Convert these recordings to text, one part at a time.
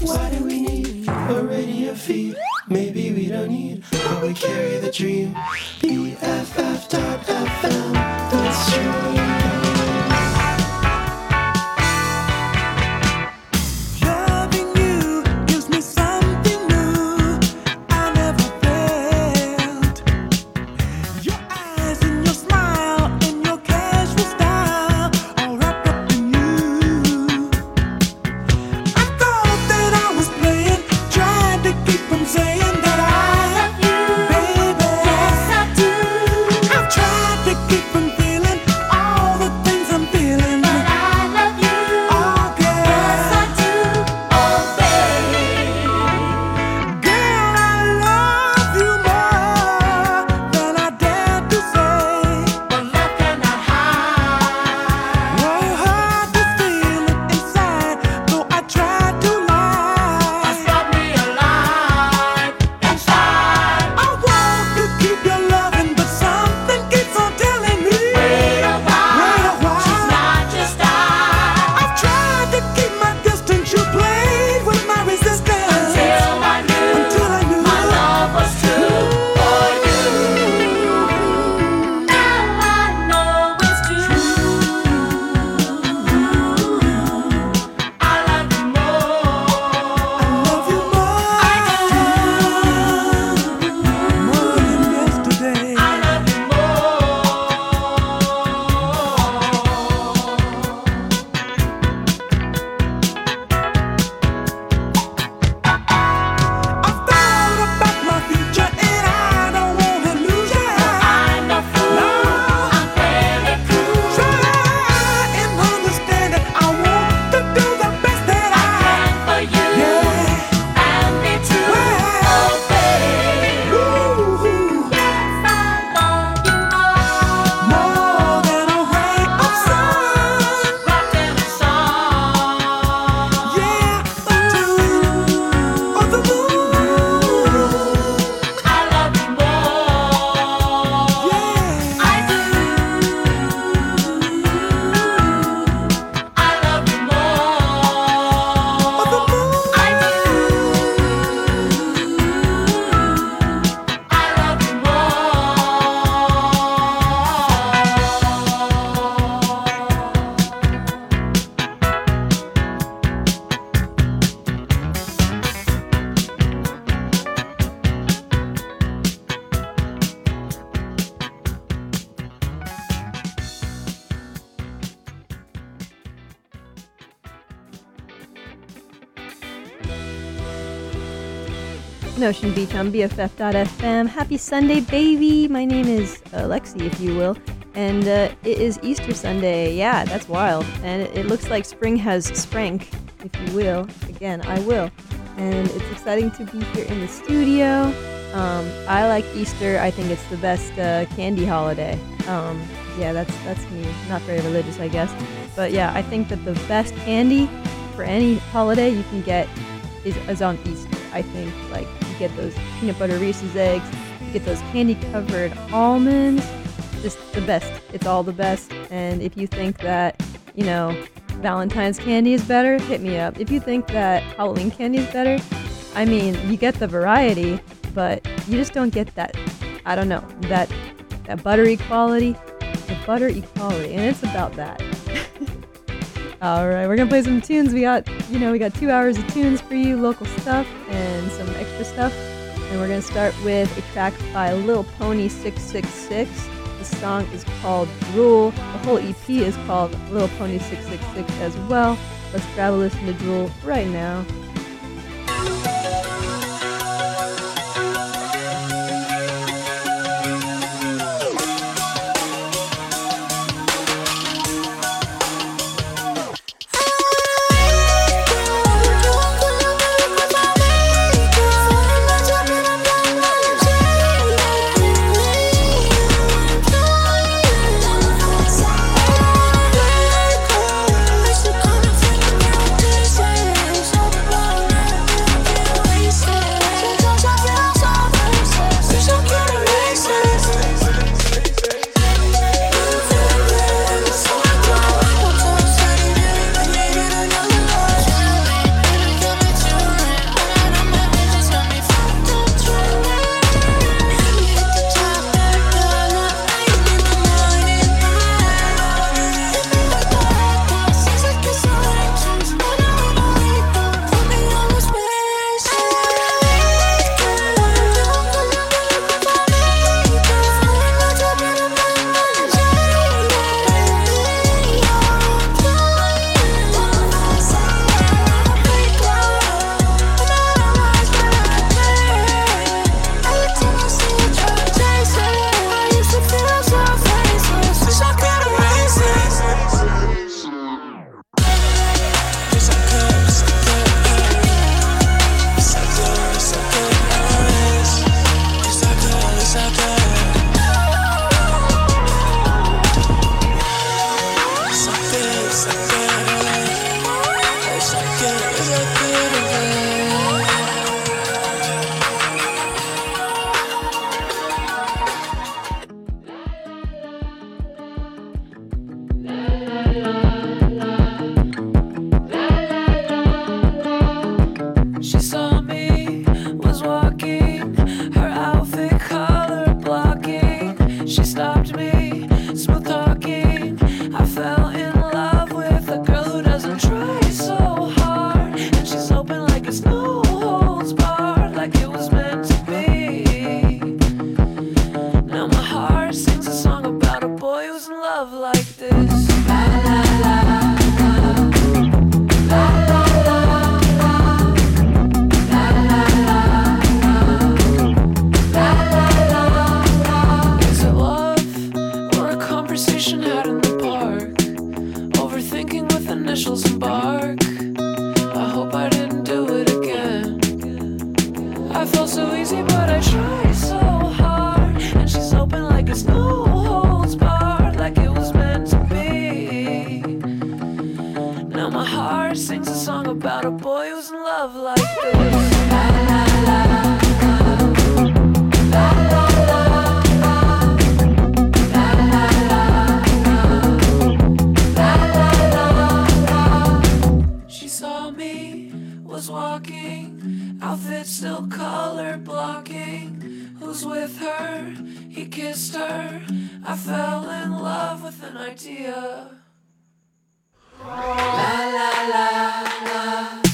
Why do we need a radio feed? Maybe we don't need, but we carry the dream. BFF.FM, that's true. Ocean Beach on BFF.fm. Happy Sunday, baby! My name is Alexi, if you will, and uh, it is Easter Sunday. Yeah, that's wild. And it, looks like spring has sprang, if you will. Again, I will. And it's exciting to be here in the studio. Um, I like Easter. I think it's the best uh, candy holiday. Um, yeah, that's that's me. Not very religious, I guess. But yeah, I think that the best candy for any holiday you can get is, is on Easter. I think like get those peanut butter Reese's eggs, you get those candy covered almonds. Just the best. It's all the best. And if you think that, you know, Valentine's candy is better, hit me up. If you think that Halloween candy is better, I mean, you get the variety, but you just don't get that, I don't know, that, that buttery quality, the butter equality. And it's about that. All right, we're gonna play some tunes. We got, you know, we got two hours of tunes for you, local stuff and some extra stuff. And we're gonna start with a track by Lil Pony 666. The song is called Drool. The whole EP is called Lil Pony 666 as well. Let's grab a listen to Drool right now. talking. Outfit still color blocking. Who's with her? He kissed her. I fell in love with an idea. La la la la.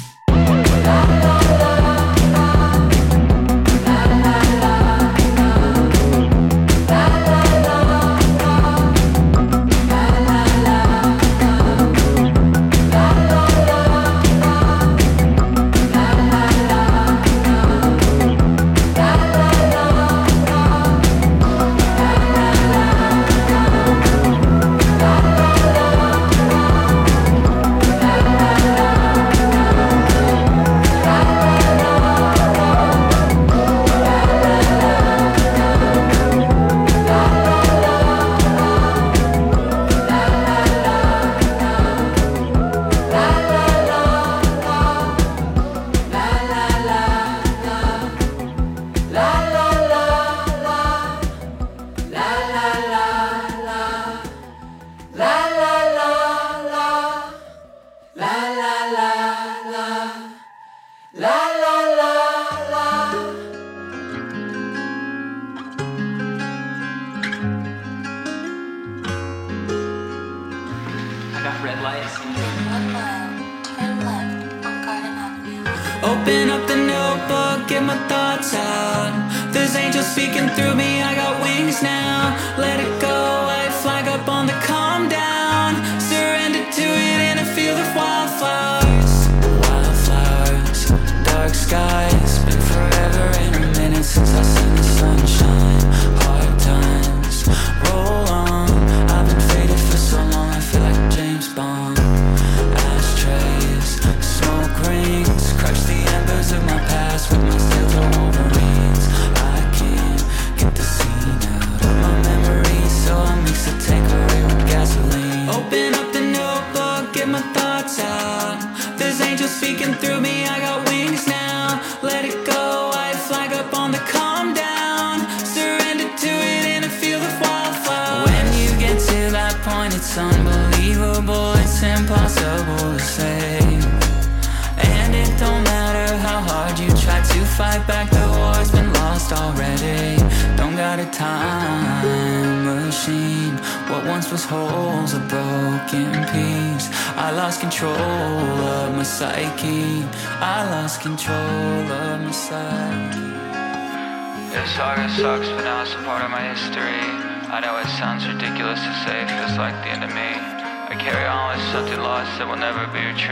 beer tree.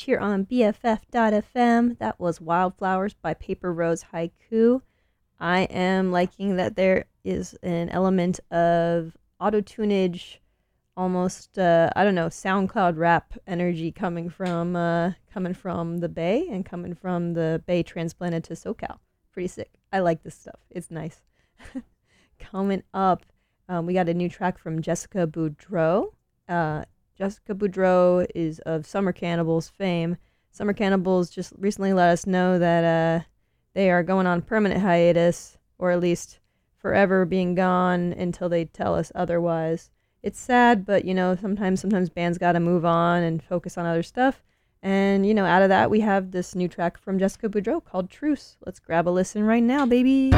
here on BFF.fm. That was Wildflowers by Paper Rose Haiku. I am liking that there is an element of auto tunage, almost uh, I don't know SoundCloud rap energy coming from uh, coming from the Bay and coming from the Bay transplanted to SoCal. Pretty sick. I like this stuff. It's nice. coming up, um, we got a new track from Jessica Boudreaux. Uh, Jessica Boudreaux is of Summer Cannibals fame. Summer Cannibals just recently let us know that uh, they are going on permanent hiatus, or at least forever being gone until they tell us otherwise. It's sad, but you know, sometimes sometimes bands got to move on and focus on other stuff. And you know, out of that, we have this new track from Jessica Boudreaux called Truce. Let's grab a listen right now, baby.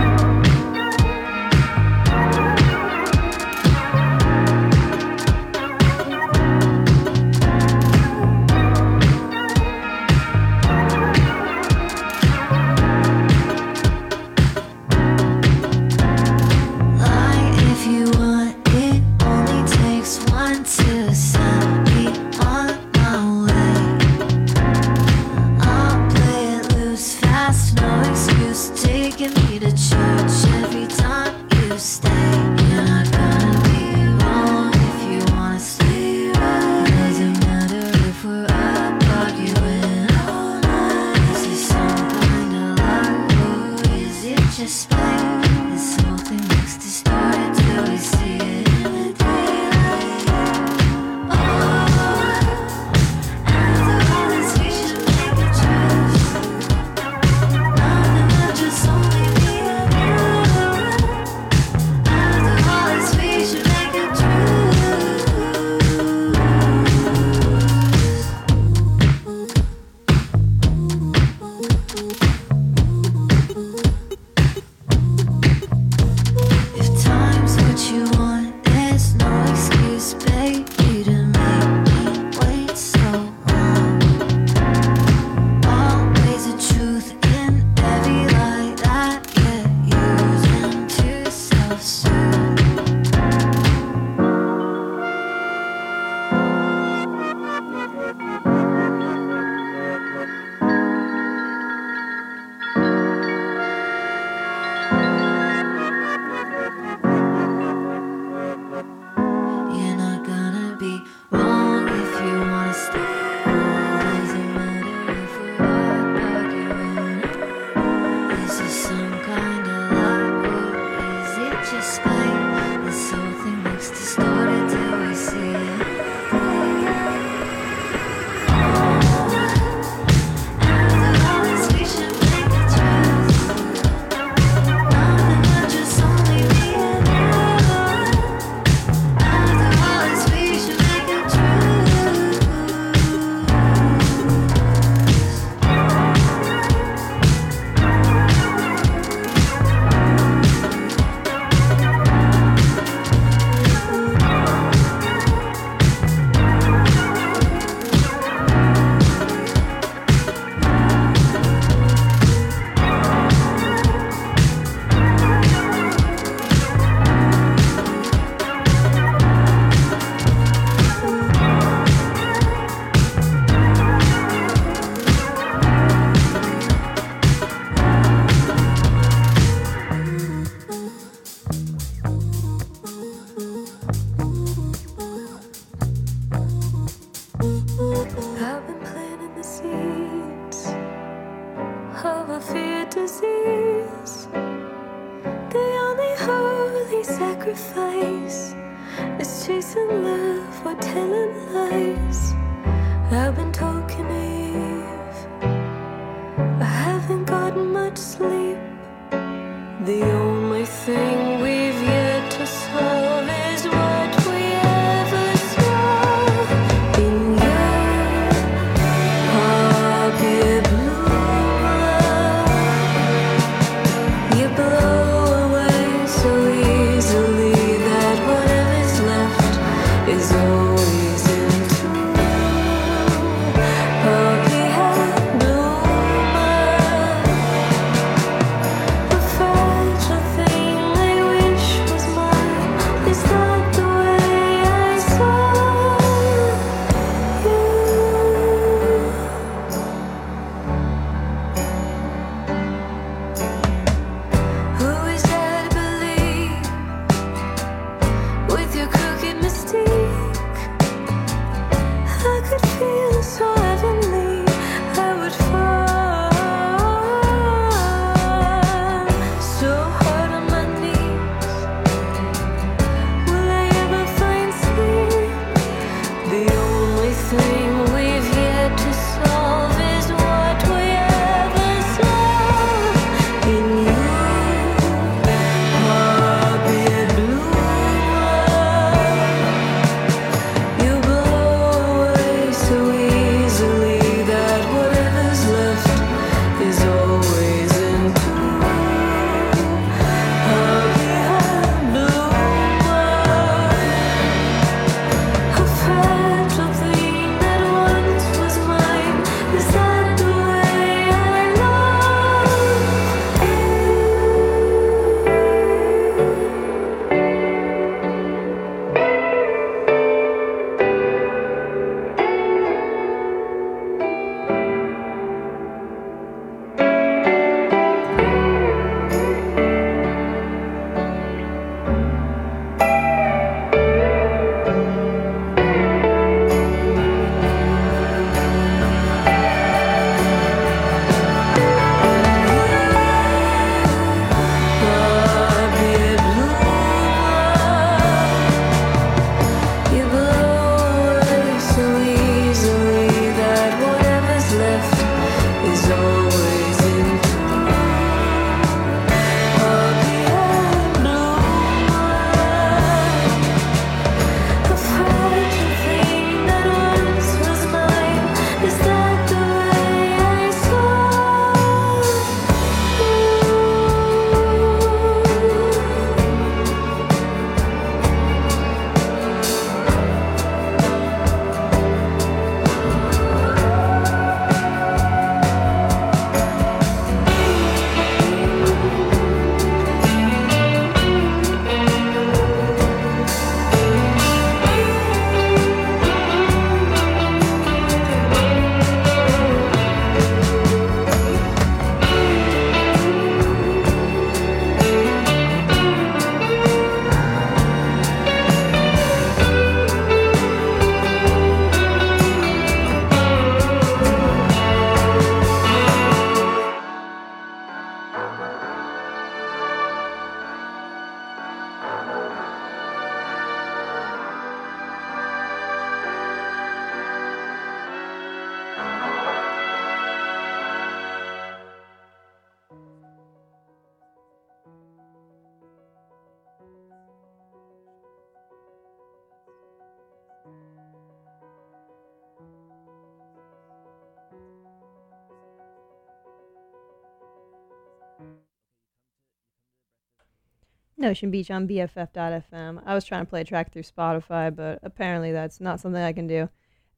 Nocean Beach on BFF.fm. I was trying to play a track through Spotify, but apparently that's not something I can do.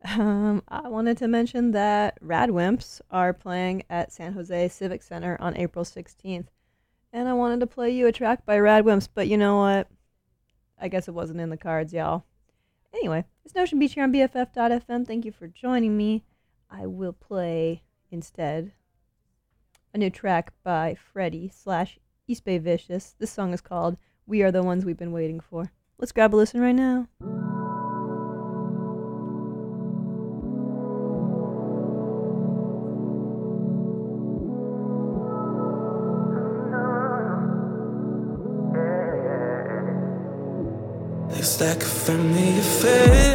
Um, I wanted to mention that Radwimps are playing at San Jose Civic Center on April 16th. And I wanted to play you a track by Radwimps, but you know what? I guess it wasn't in the cards, y'all. Anyway, it's Nocean Beach here on BFF.fm. Thank you for joining me. I will play instead a new track by Freddie slash East Bay Vicious. This song is called We Are the Ones We've Been Waiting For. Let's grab a listen right now. Looks like a family affair.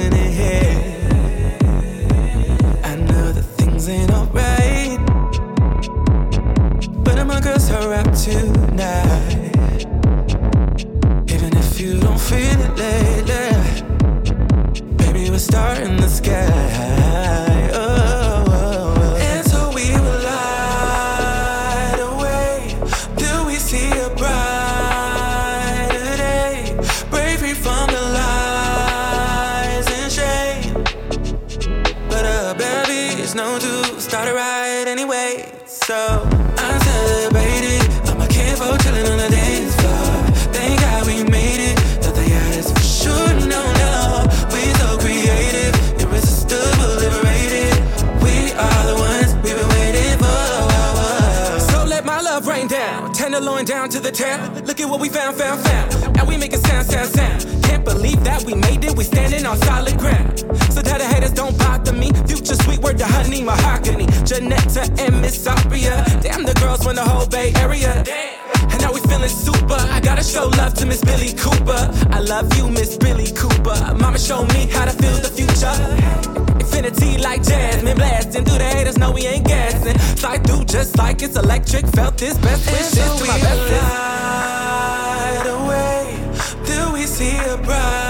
Here. I know that things ain't alright. But I'm a girl's her up tonight. Even if you don't feel it lately. Baby, we're starting the sky. Town. Look at what we found, found, found. And we make it sound, sound, sound. Can't believe that we made it. We standing on solid ground. So that the haters don't bother me. Future sweet word to honey, mahogany. Janetta and Miss Aria. Damn, the girls run the whole Bay Area. And now we feeling super. I gotta show love to Miss Billy Cooper. I love you, Miss Billy Cooper. Mama showed me how to feel the future. Infinity like Jasmine blasting through the haters, know we ain't gassing. Slide through just like it's electric. Felt this best wishes to we my best light away till we see a brighter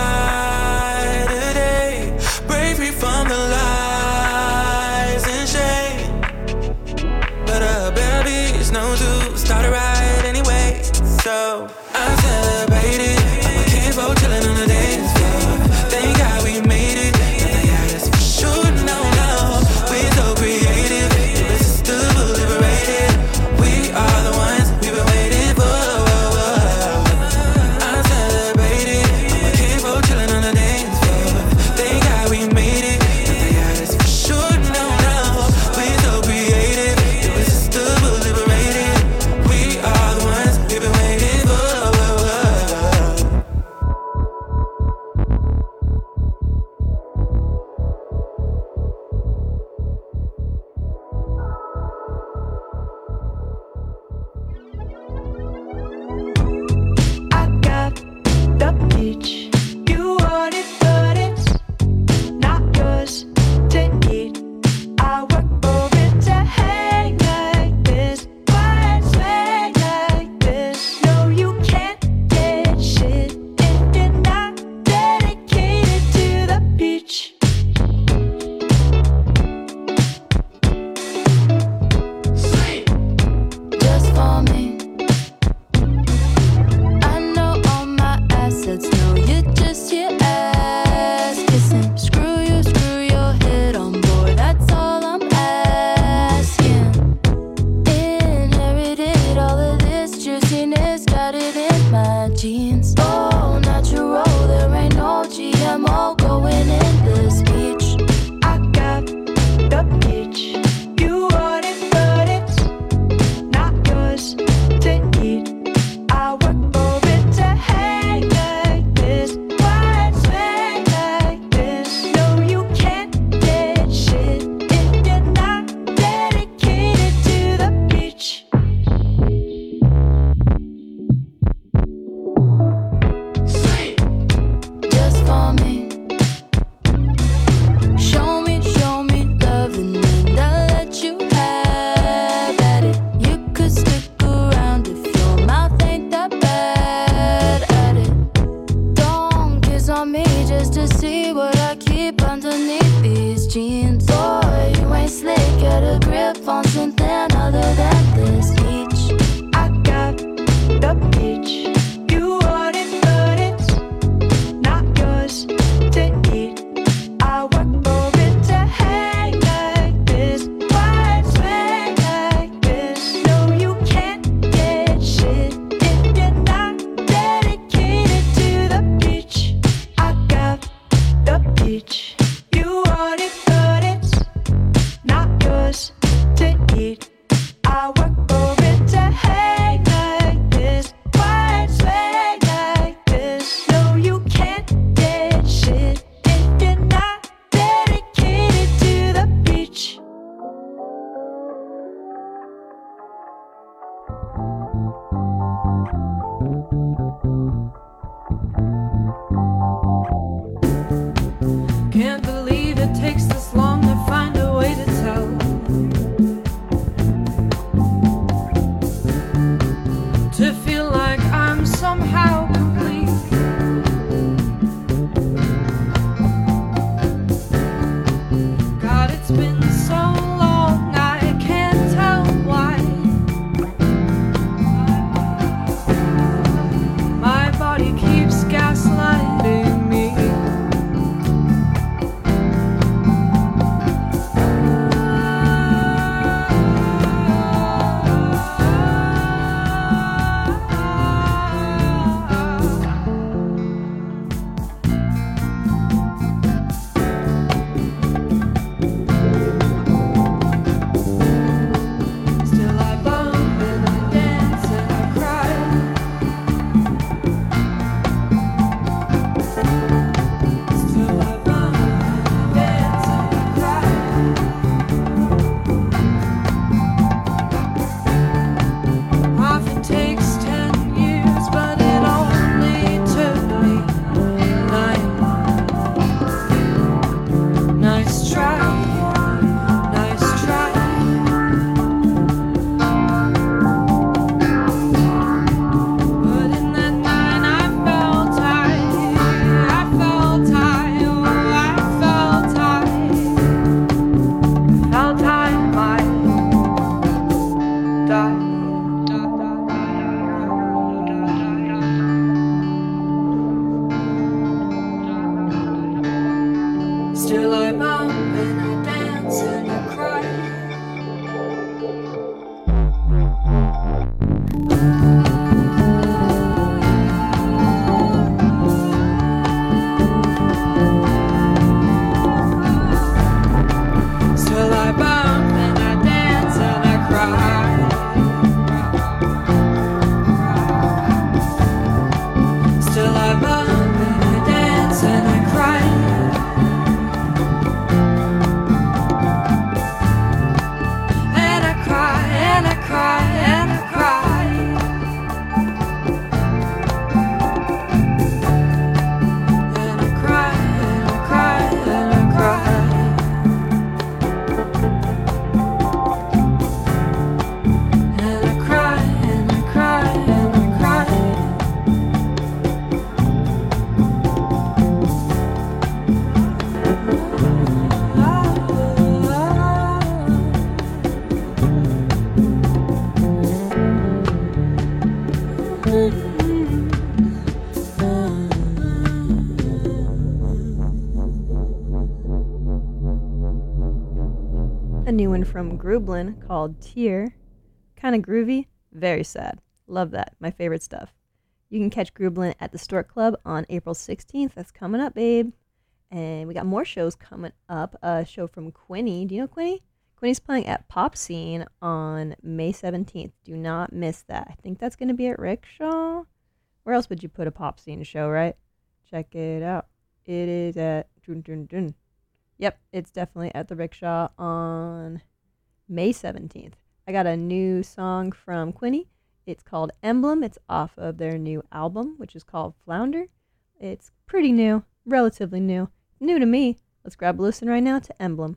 New one from Grooblen called Tear. Kind of groovy, very sad. Love that. My favorite stuff. You can catch Grooblen at the Stork Club on April 16th. That's coming up, babe. And we got more shows coming up. A show from Quinnie. Do you know Quinnie? Quinnie's playing at Pop Scene on May 17th. Do not miss that. I think that's going to be at Rickshaw. Where else would you put a Pop Scene show, right? Check it out. It is at. Dun, dun, dun. Yep, it's definitely at the Rickshaw on May 17th. I got a new song from Quinnie. It's called Emblem. It's off of their new album, which is called Flounder. It's pretty new, relatively new. New to me. Let's grab a listen right now to Emblem.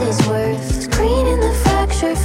Is worth. Screen in the fracture,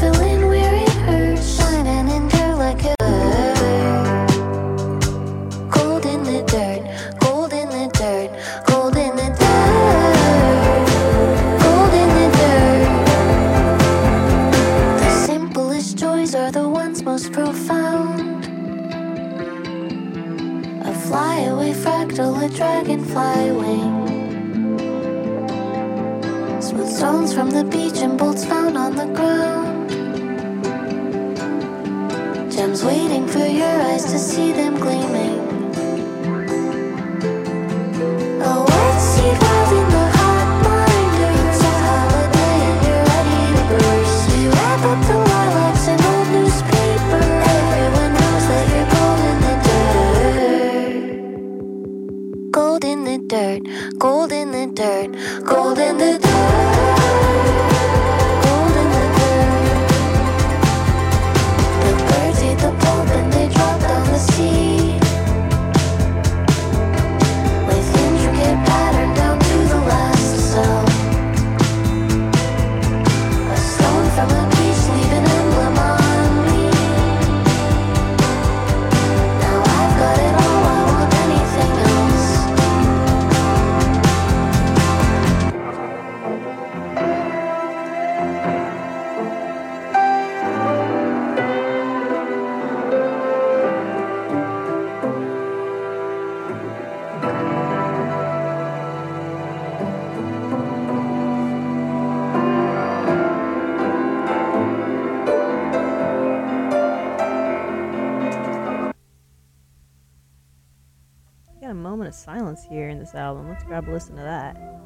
this album. Let's grab a listen to that.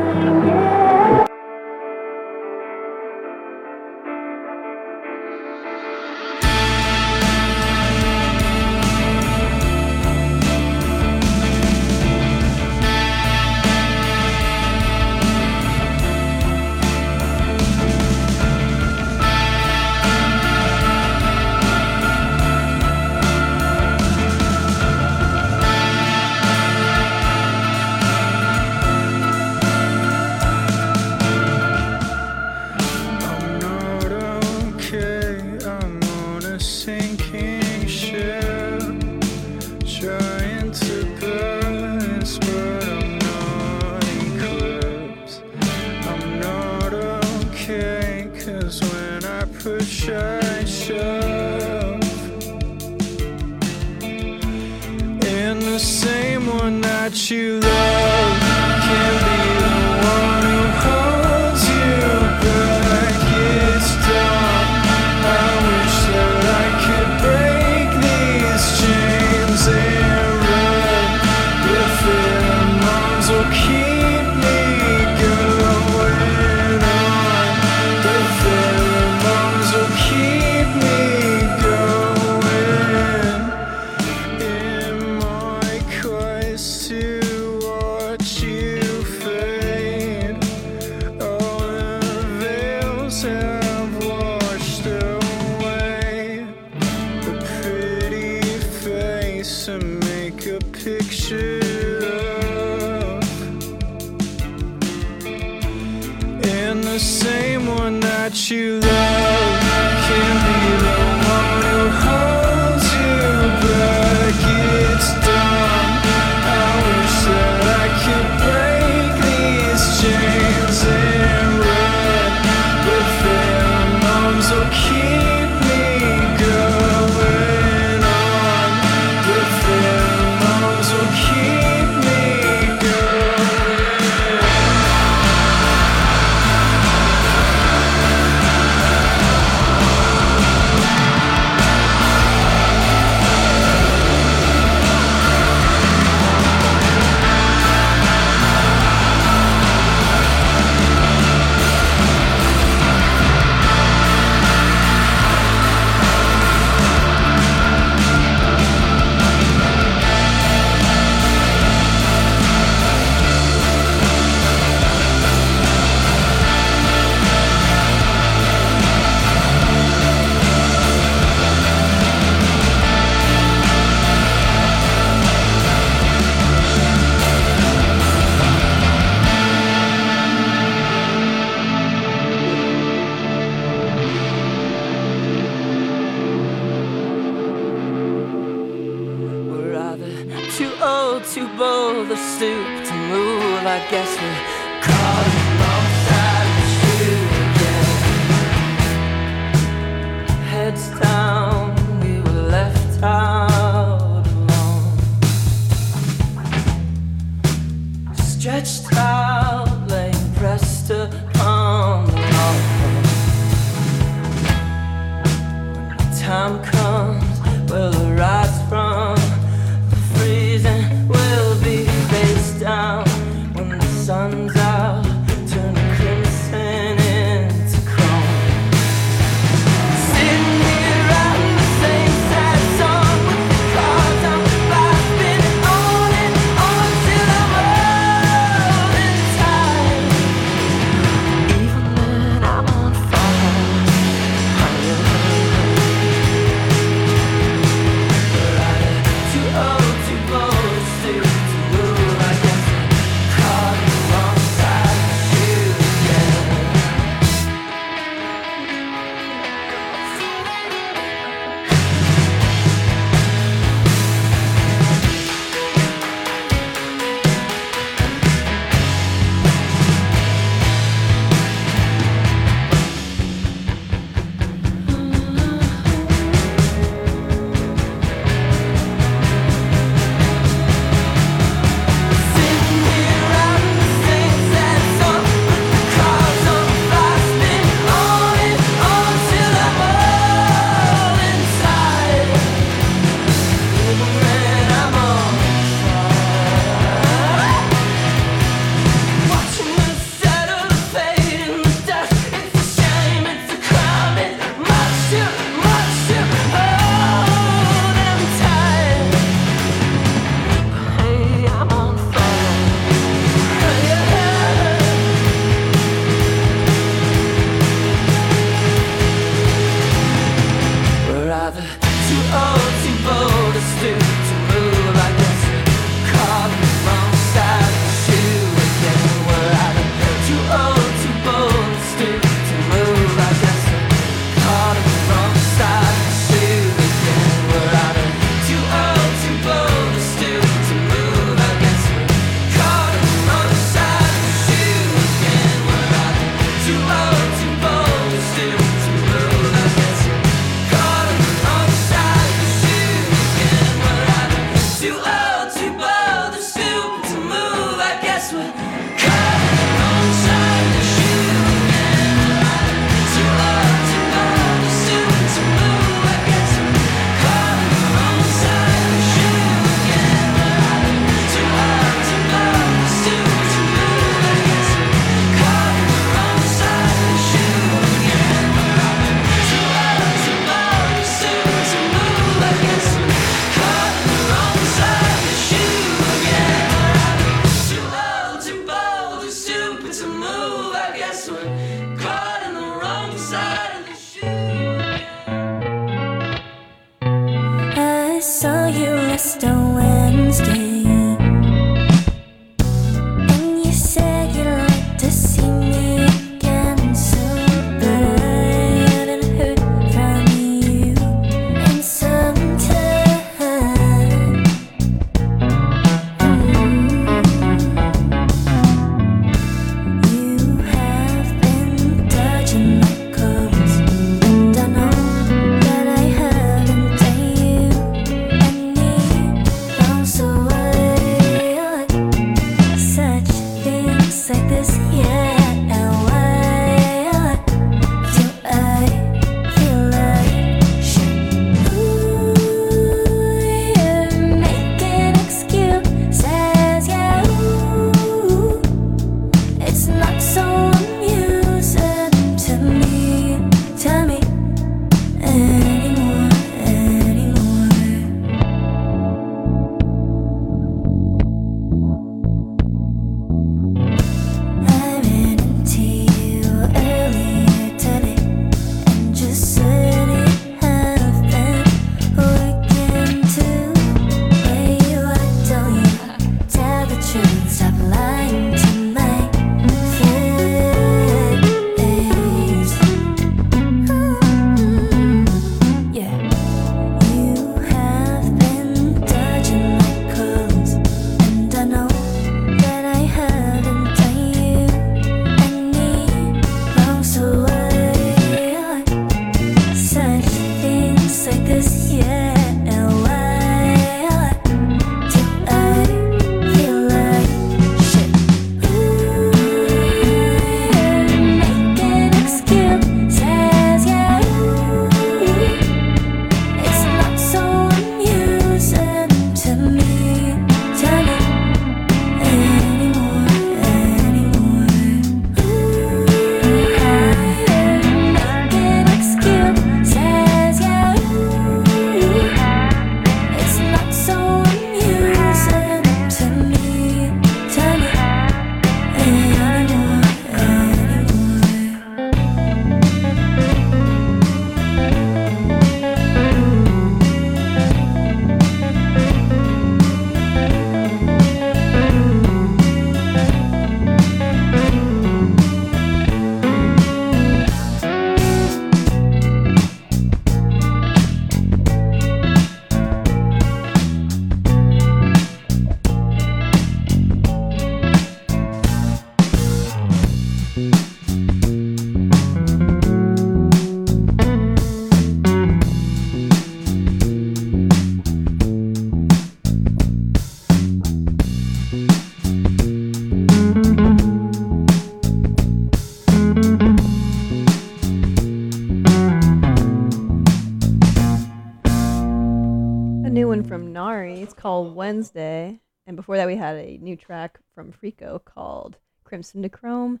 Wednesday. And before that, we had a new track from Frico called Crimson to Chrome.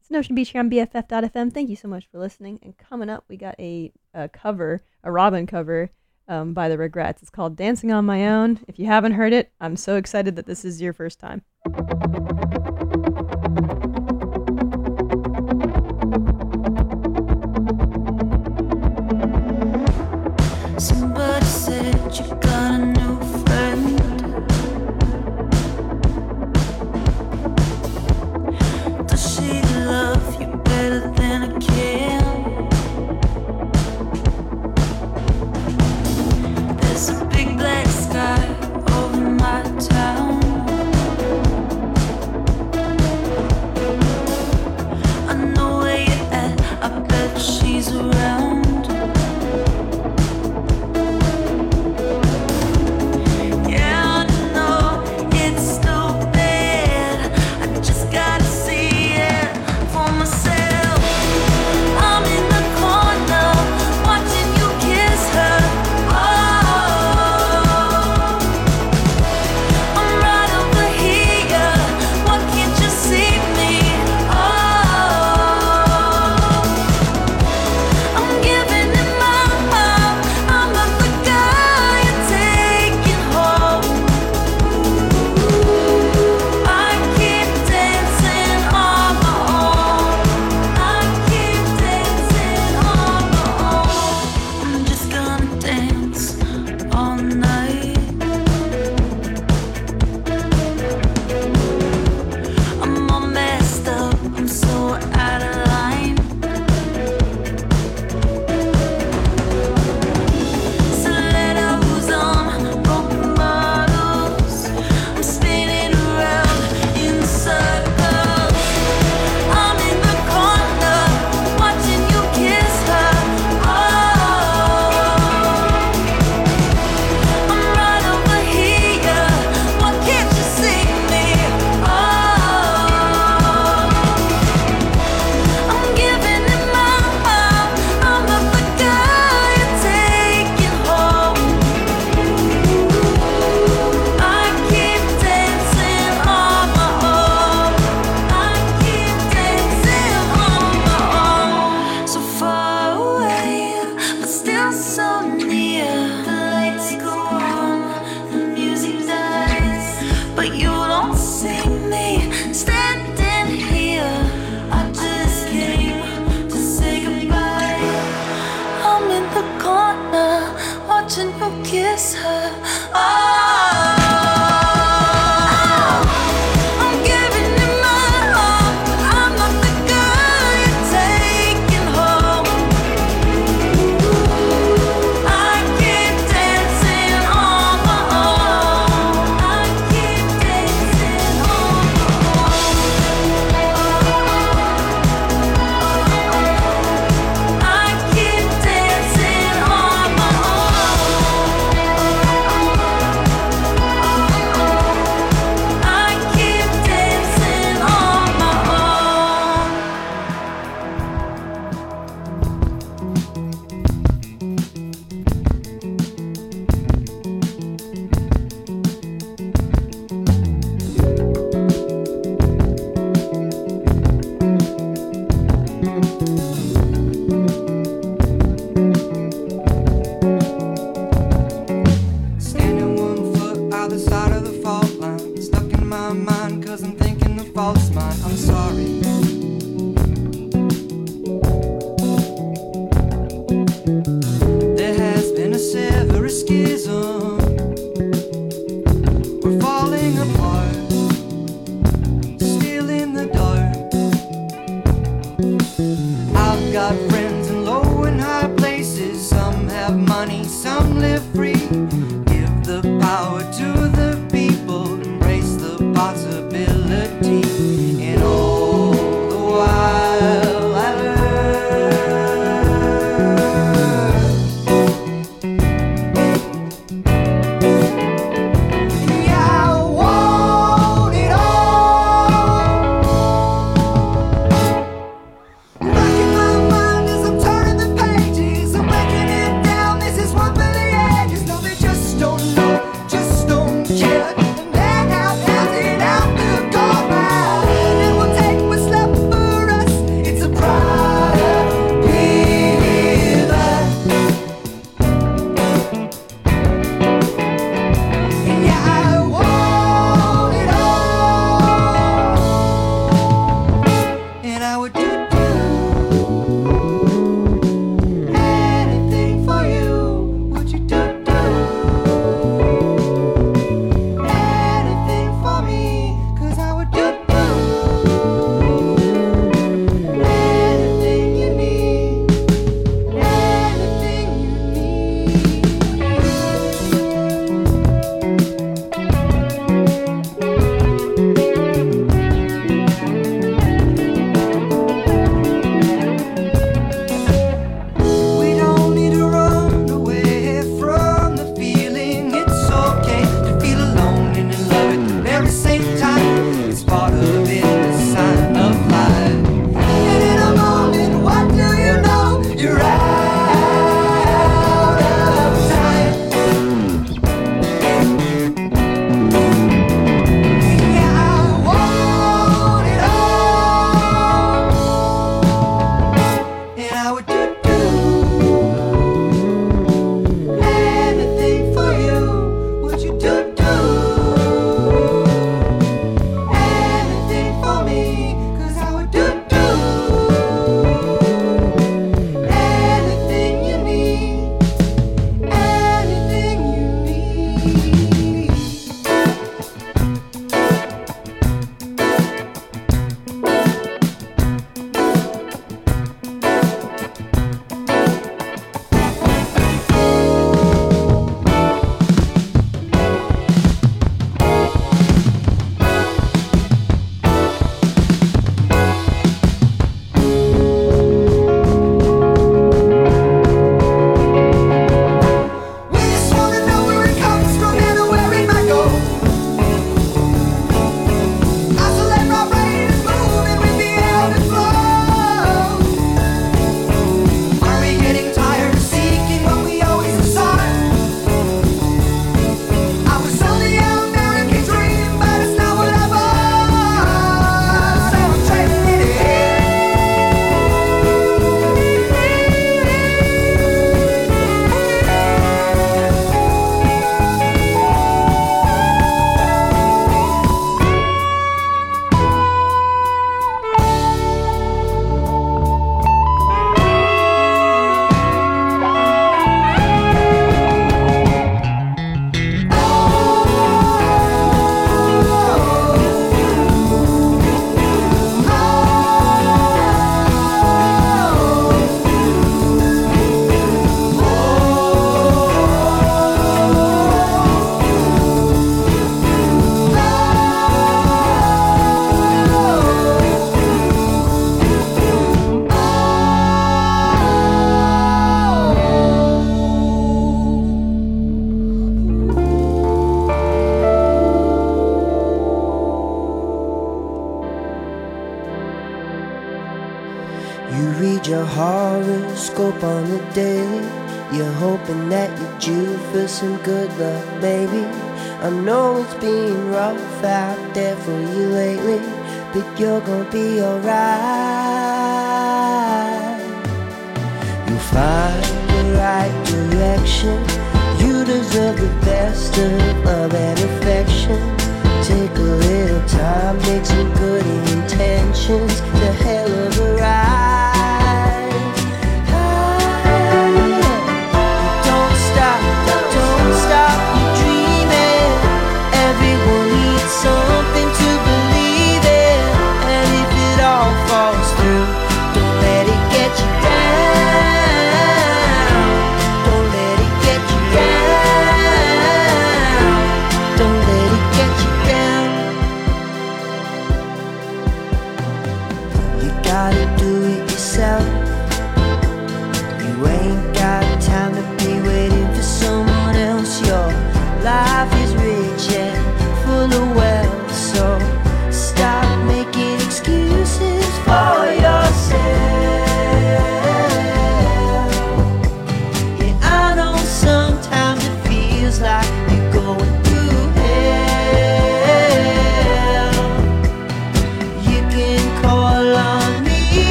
It's Nocean Beach here on BFF.fm. Thank you so much for listening. And coming up, we got a, a cover, a Robyn cover um, by The Regrettes. It's called Dancing on My Own. If you haven't heard it, I'm so excited that this is your first time. Somebody said you to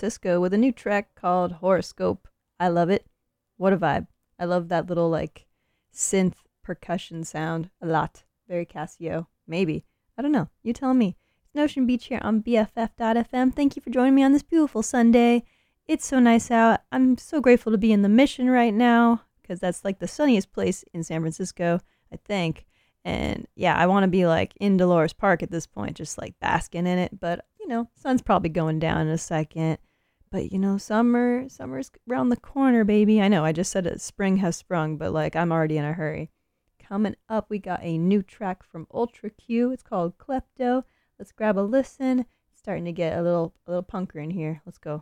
San Cisco with a new track called Horoscope. I love it. What a vibe. I love that little like synth percussion sound a lot. Very Casio. Maybe. I don't know. You tell me. It's Nocean Beach here on BFF.fm. Thank you for joining me on this beautiful Sunday. It's so nice out. I'm so grateful to be in the mission right now because that's like the sunniest place in San Francisco, I think. And yeah, I want to be like in Dolores Park at this point, just like basking in it. But you know, sun's probably going down in a second. But you know, summer, summer's around the corner, baby. I know I just said it, spring has sprung, but like I'm already in a hurry. Coming up, we got a new track from Ultra Q. It's called Klepto. Let's grab a listen. It's starting to get a little, a little punker in here. Let's go.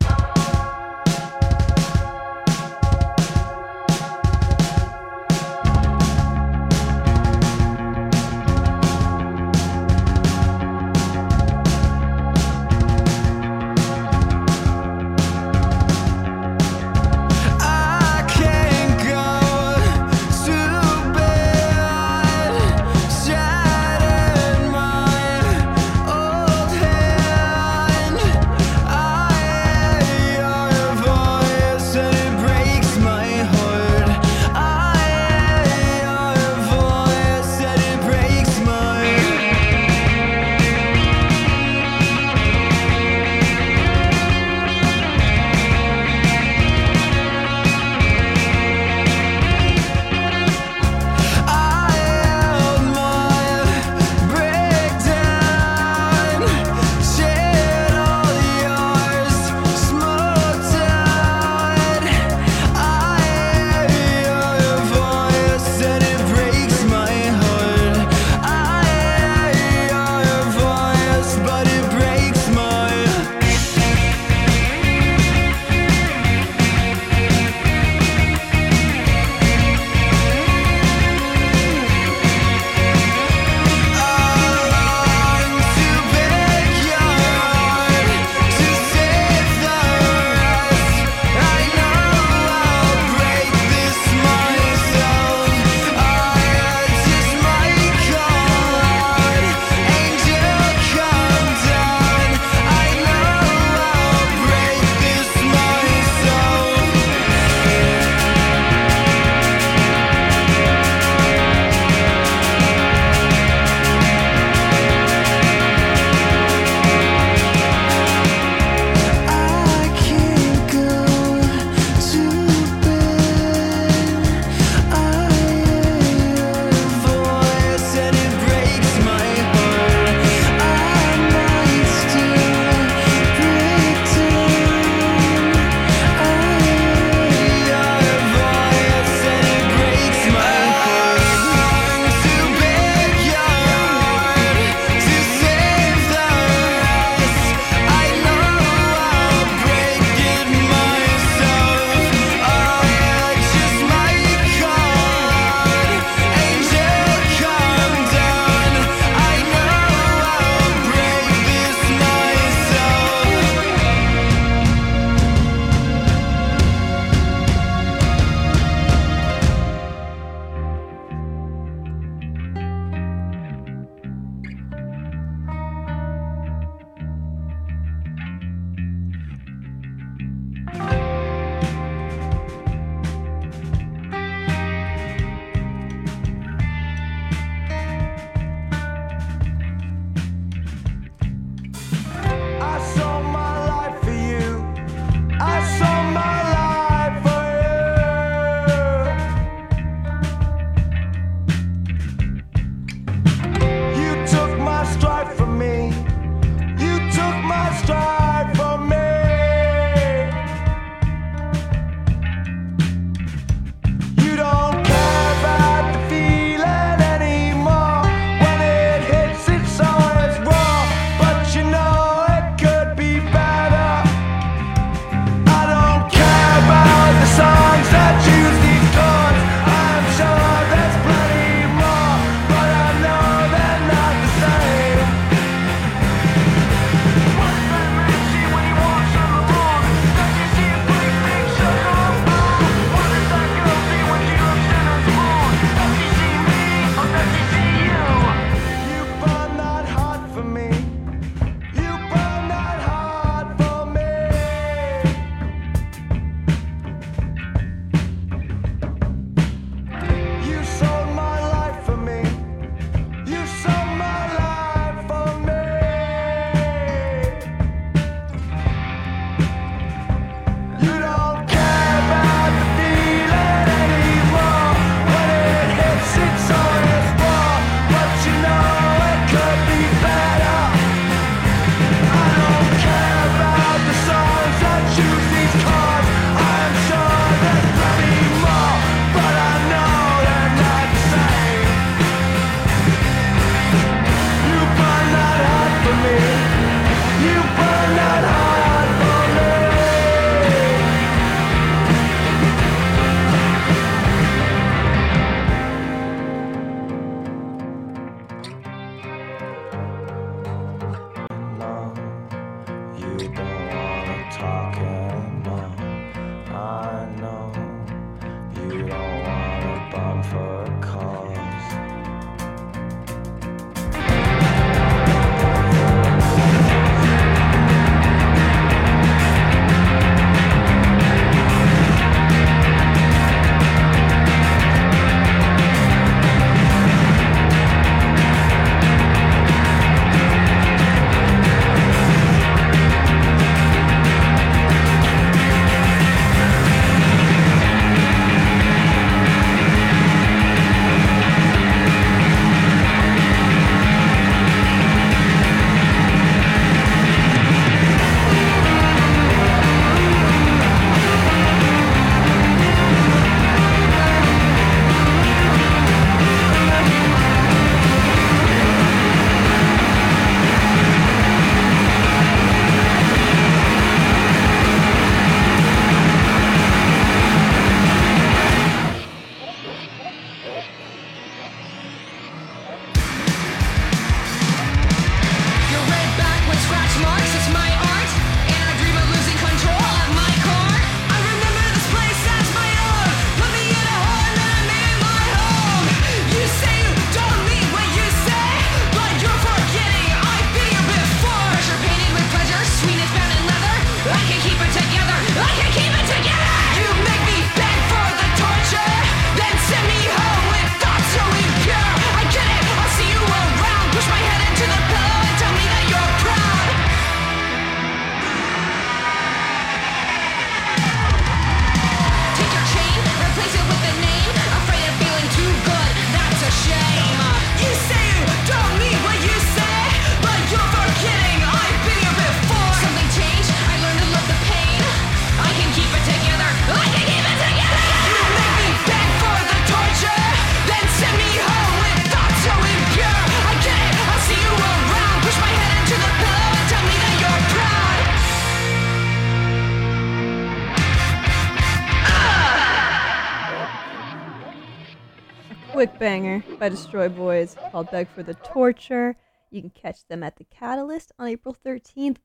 Banger by Destroy Boys called Beg for the Torture. You can catch them at the Catalyst on April 13th.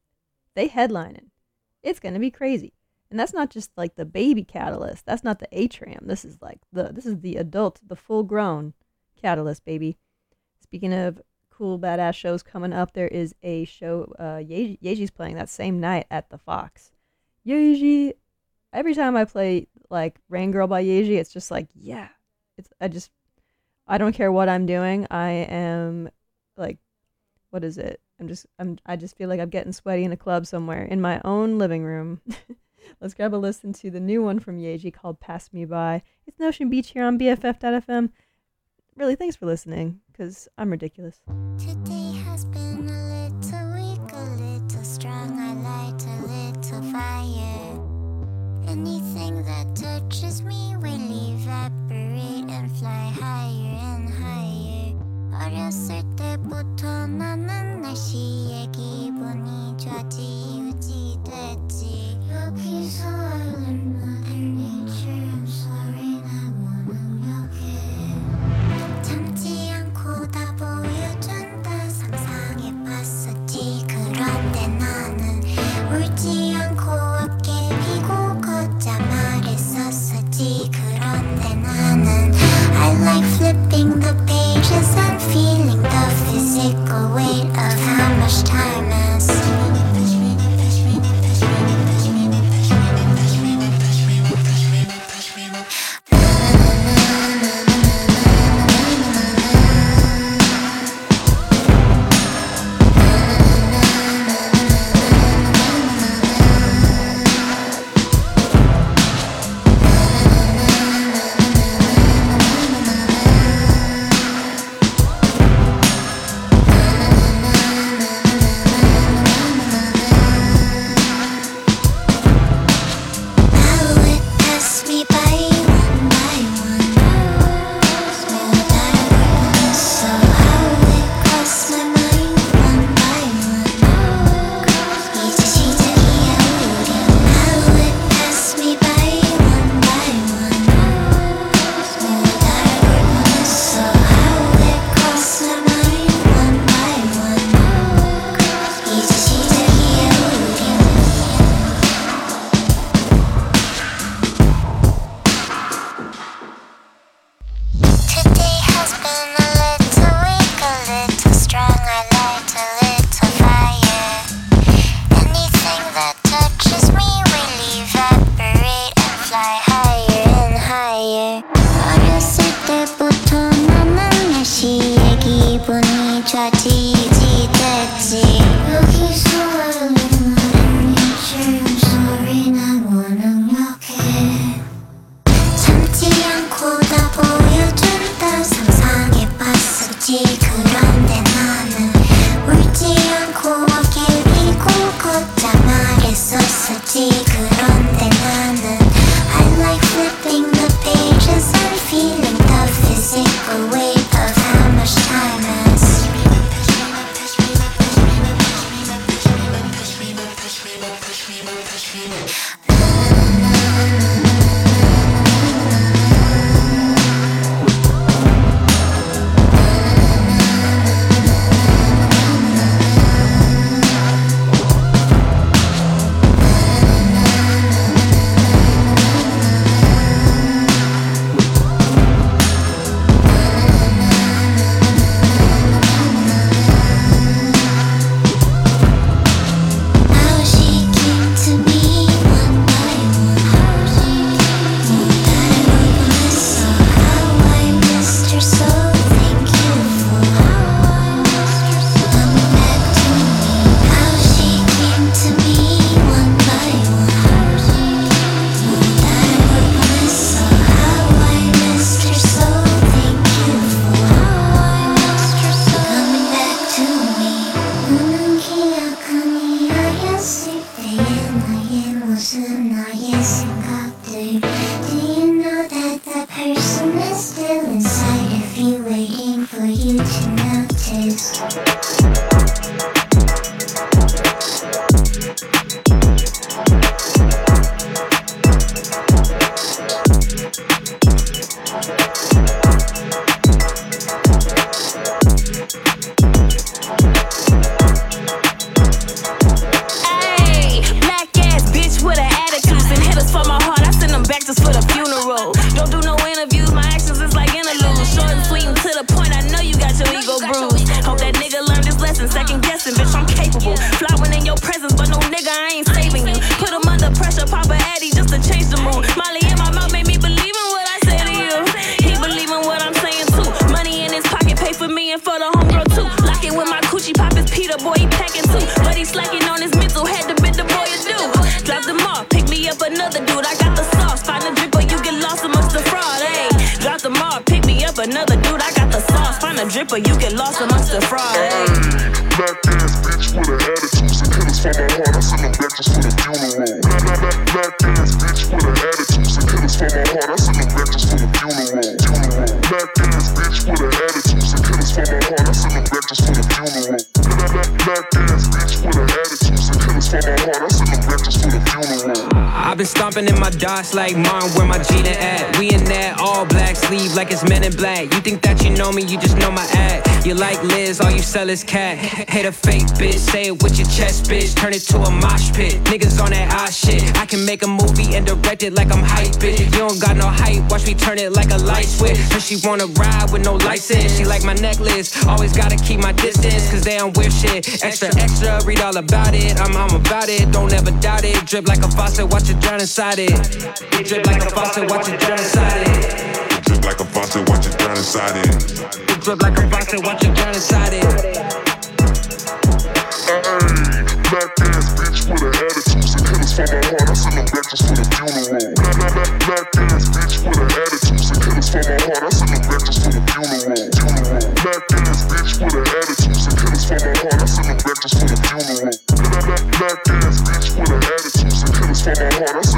They headlining. It's going to be crazy. And that's not just like the baby Catalyst. That's not the Atrium. This is like the this is the adult, the full grown Catalyst, baby. Speaking of cool badass shows coming up, there is a show uh Ye- Yaeji's playing that same night at the Fox. Yaeji every time I play like Raingurl by Yaeji, it's just like, yeah. It's I just I don't care what I'm doing. I am like what is it? I'm just I'm I just feel like I'm getting sweaty in a club somewhere in my own living room. Let's grab a listen to the new one from Yaeji called Pass Me By. It's Nocean Beach here on BFF.fm. Really, thanks for listening, because I'm ridiculous. Today has been a little weak, a little strong. I light a little fire. Anything that touches me will evaporate and fly higher and higher. 어렸을 때부터 나는 날씨의 기분이 좌지우지 됐지. 여기서 I learned Stomping in my dots like mom, where my Gina at? We in that all black sleeve like it's men in black. You think that you know me, you just know my act. You like Liz, all you sell is cat. Hate a fake bitch, say it with your chest, bitch. Turn it to a mosh pit. Niggas on that ah shit. I can make a movie and direct it like I'm hype, bitch. You don't got no hype, watch me turn it like a light switch. And she wanna ride with no license. She like my necklace, always gotta keep my distance, cause they don't wear shit. Extra, extra, read all about it. I'm, I'm about it, don't ever doubt it. Drip like a faucet, watch it drown inside. It drip like a faucet, watch it drown inside it. Just like a faucet, watch it drown inside it. It drip like a faucet, watch it drown inside it. Black ass bitch with an attitude. Some killers for my heart. I send them back just for the funeral. Black, black, black, black ass bitch with an attitude. Some killers for my heart. I send them back just for the funeral. Funeral. Black ass bitch with an attitude. Some killers for my heart. I send them back just for the funeral. Black, black, black ass bitch with an attitude. Some killers for my heart. I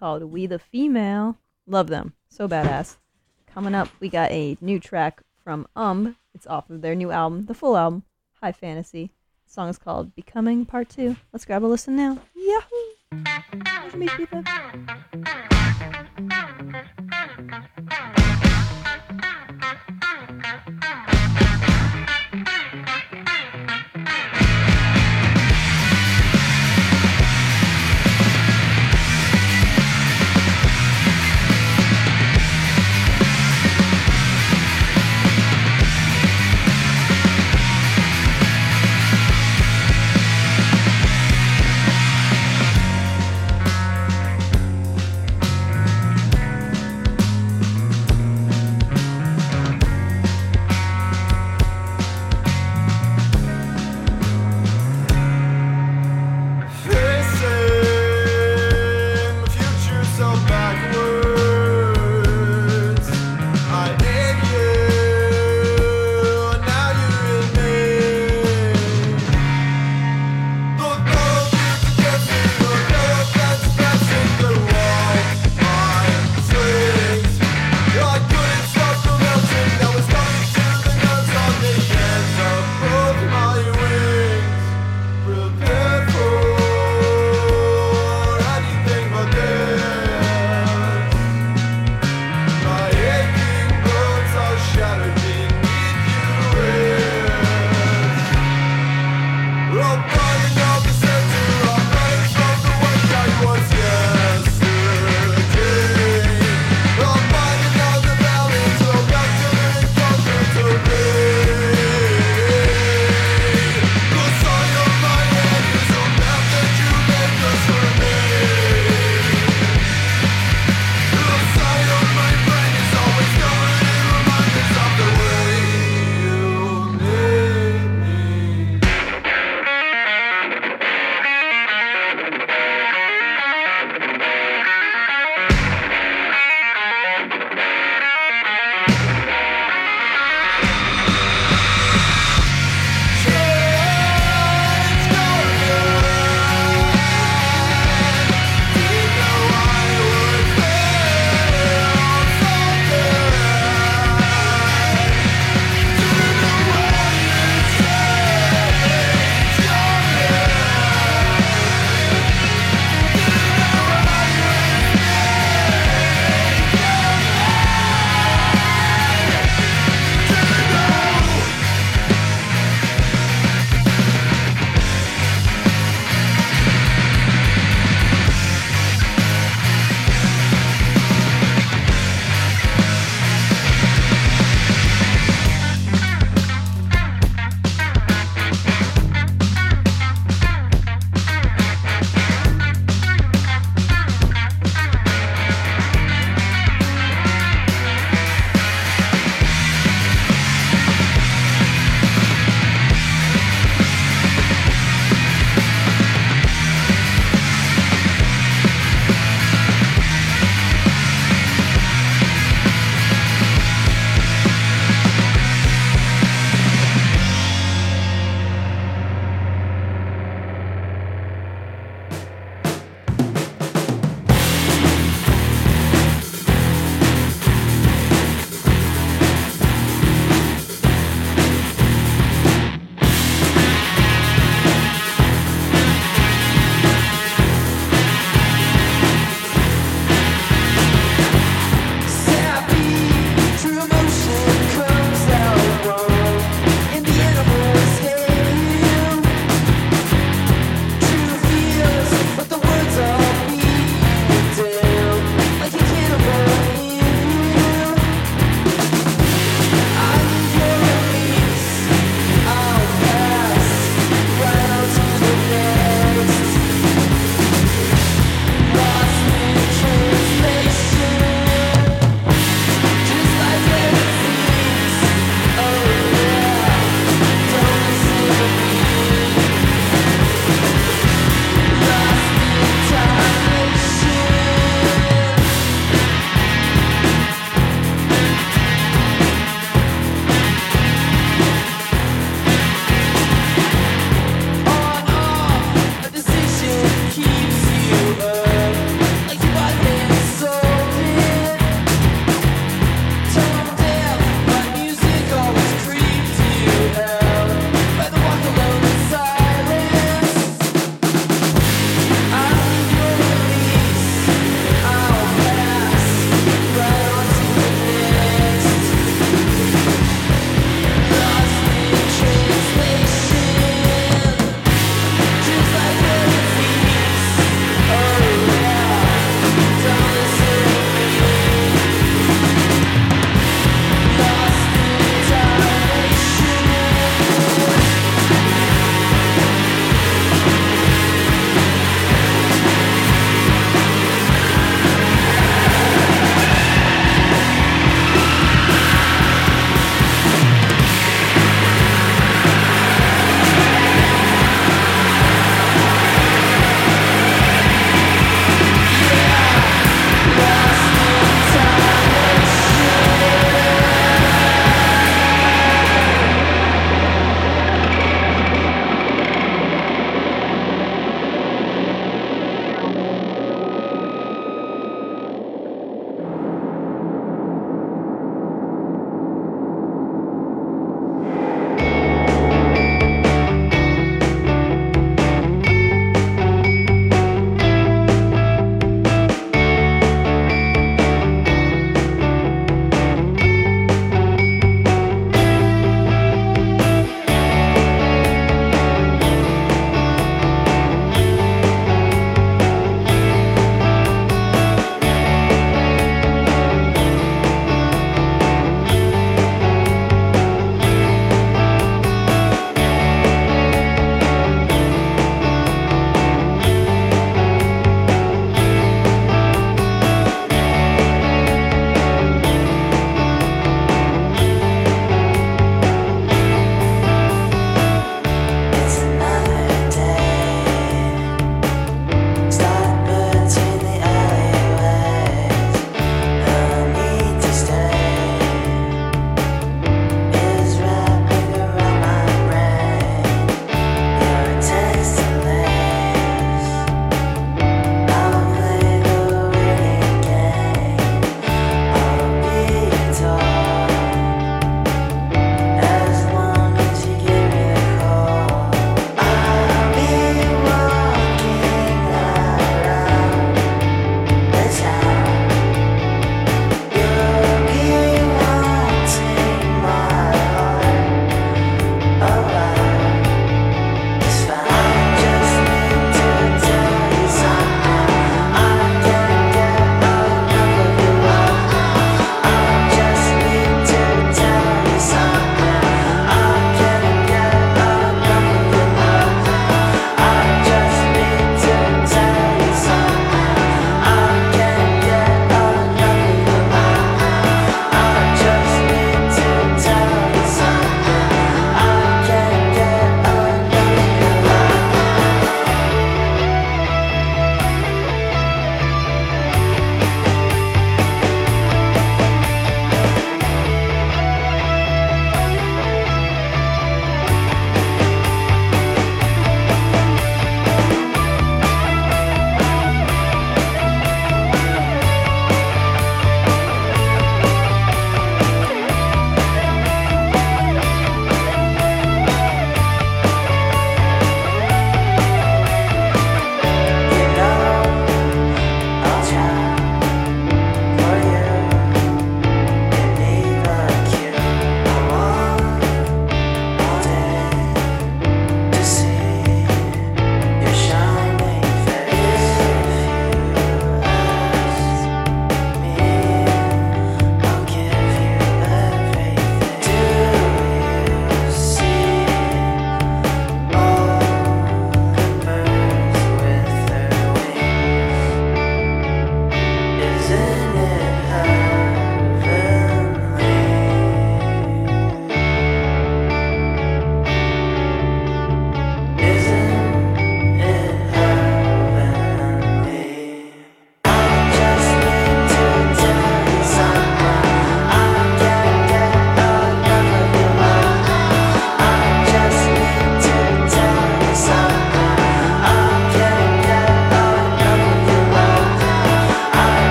called We the Female. Love them. So badass. Coming up, we got a new track from Um. It's off of their new album, the full album, High Fantasy. The song is called Becoming Part 2. Let's grab a listen now. Yahoo!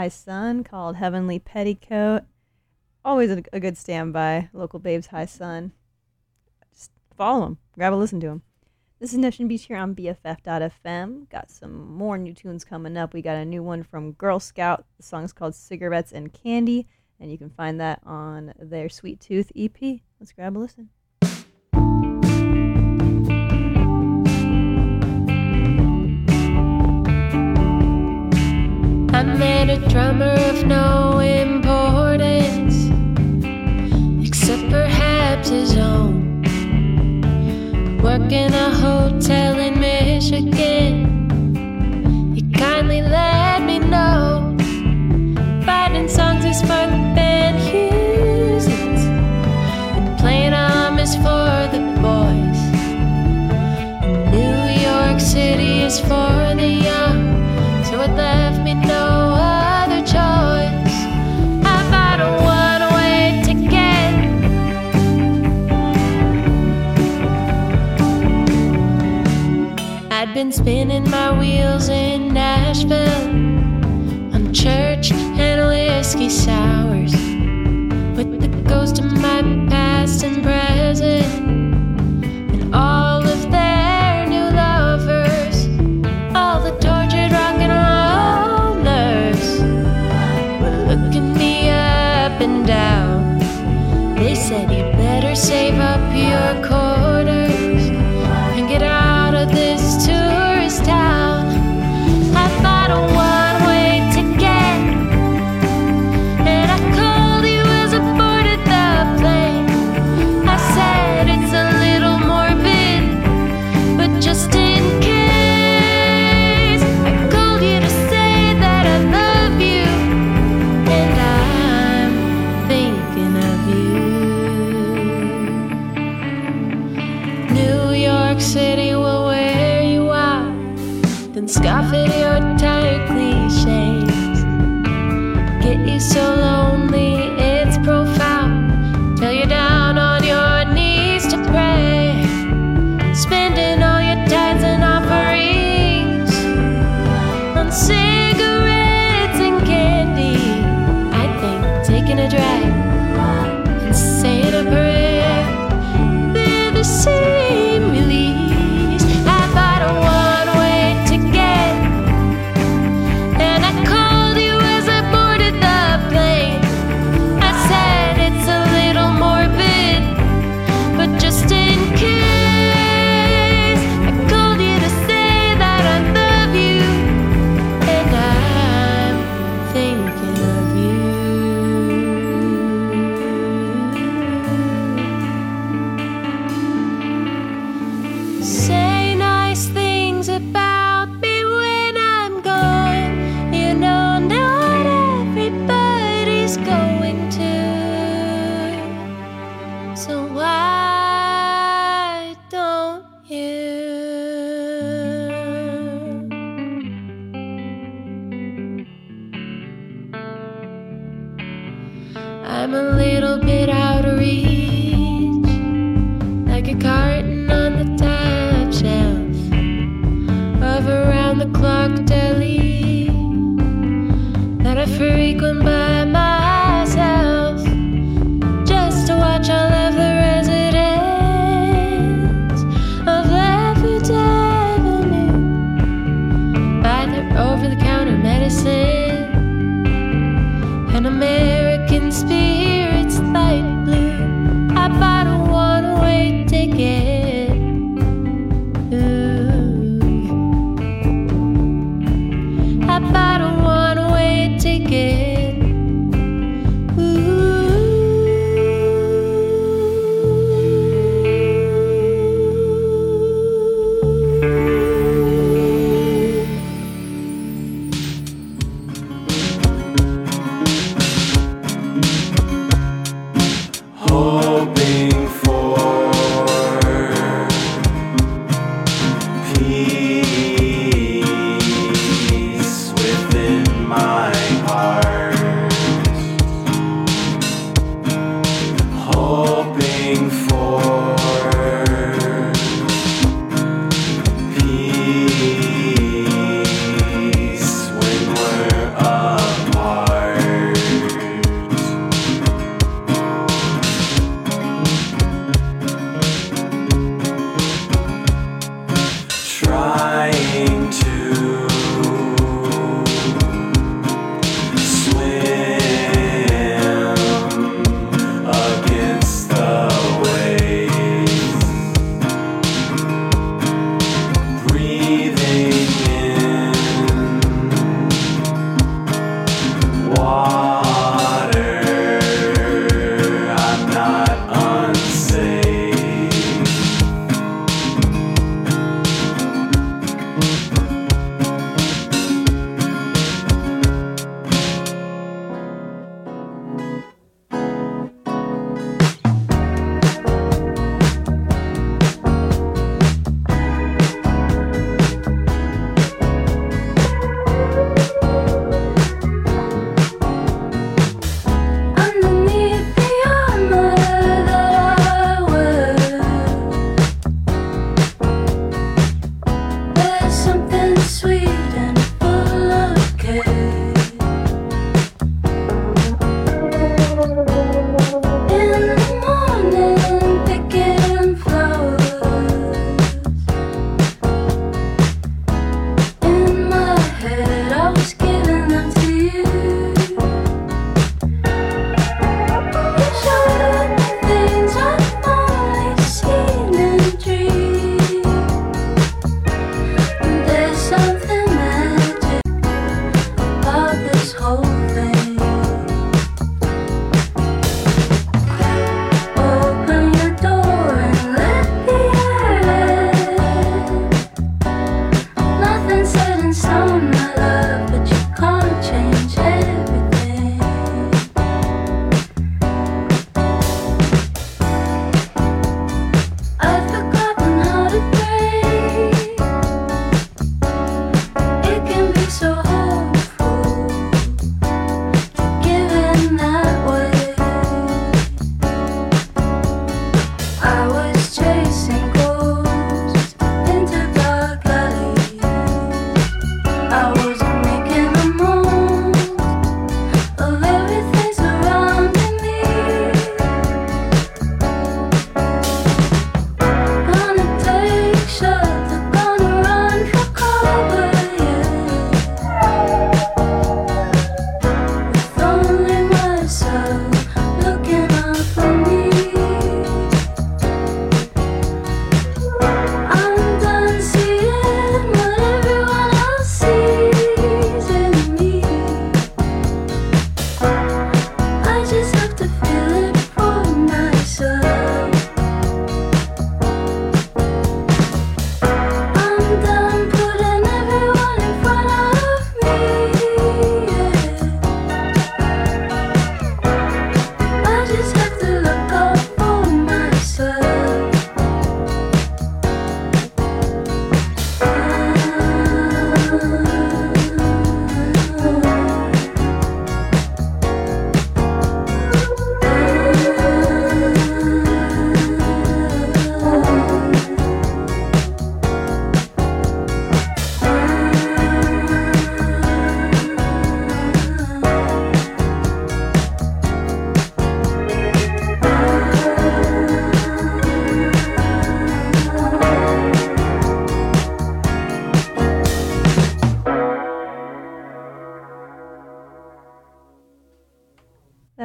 High Sun called Heavenly Petticoat. Always a, a good standby, local babes High Sun. Just follow them, grab a listen to them. This is Nocean Beach here on BFF.FM. Got some more new tunes coming up. We got a new one from Girl Scout. The song's called Cigarettes and Candy, and you can find that on their Sweet Tooth EP. Let's grab a listen. I met a drummer of no importance, except perhaps his own. Work in a hotel in Michigan. He kindly let me know. Writing songs is for the band uses, and playing on is for the boys. New York City is for the young. been spinning my wheels in Nashville on church and whiskey sour.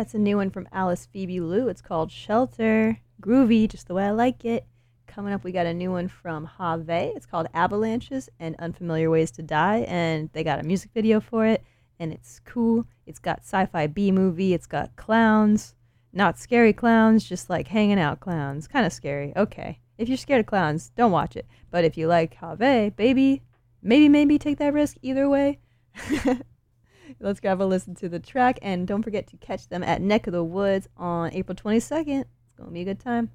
That's a new one from Alice Phoebe Lou. It's called Shelter. Groovy, just the way I like it. Coming up, we got a new one from Have. It's called Avalanches and Unfamiliar Ways to Die. And they got a music video for it. And it's cool. It's got sci fi B movie. It's got clowns. Not scary clowns, just like hanging out clowns. Kind of scary. Okay. If you're scared of clowns, don't watch it. But if you like Have, baby, maybe, maybe take that risk either way. Let's grab a listen to the track and don't forget to catch them at Neck of the Woods on April 22nd. It's to be a good time.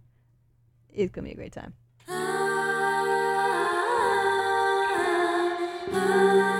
It's to be a great time. You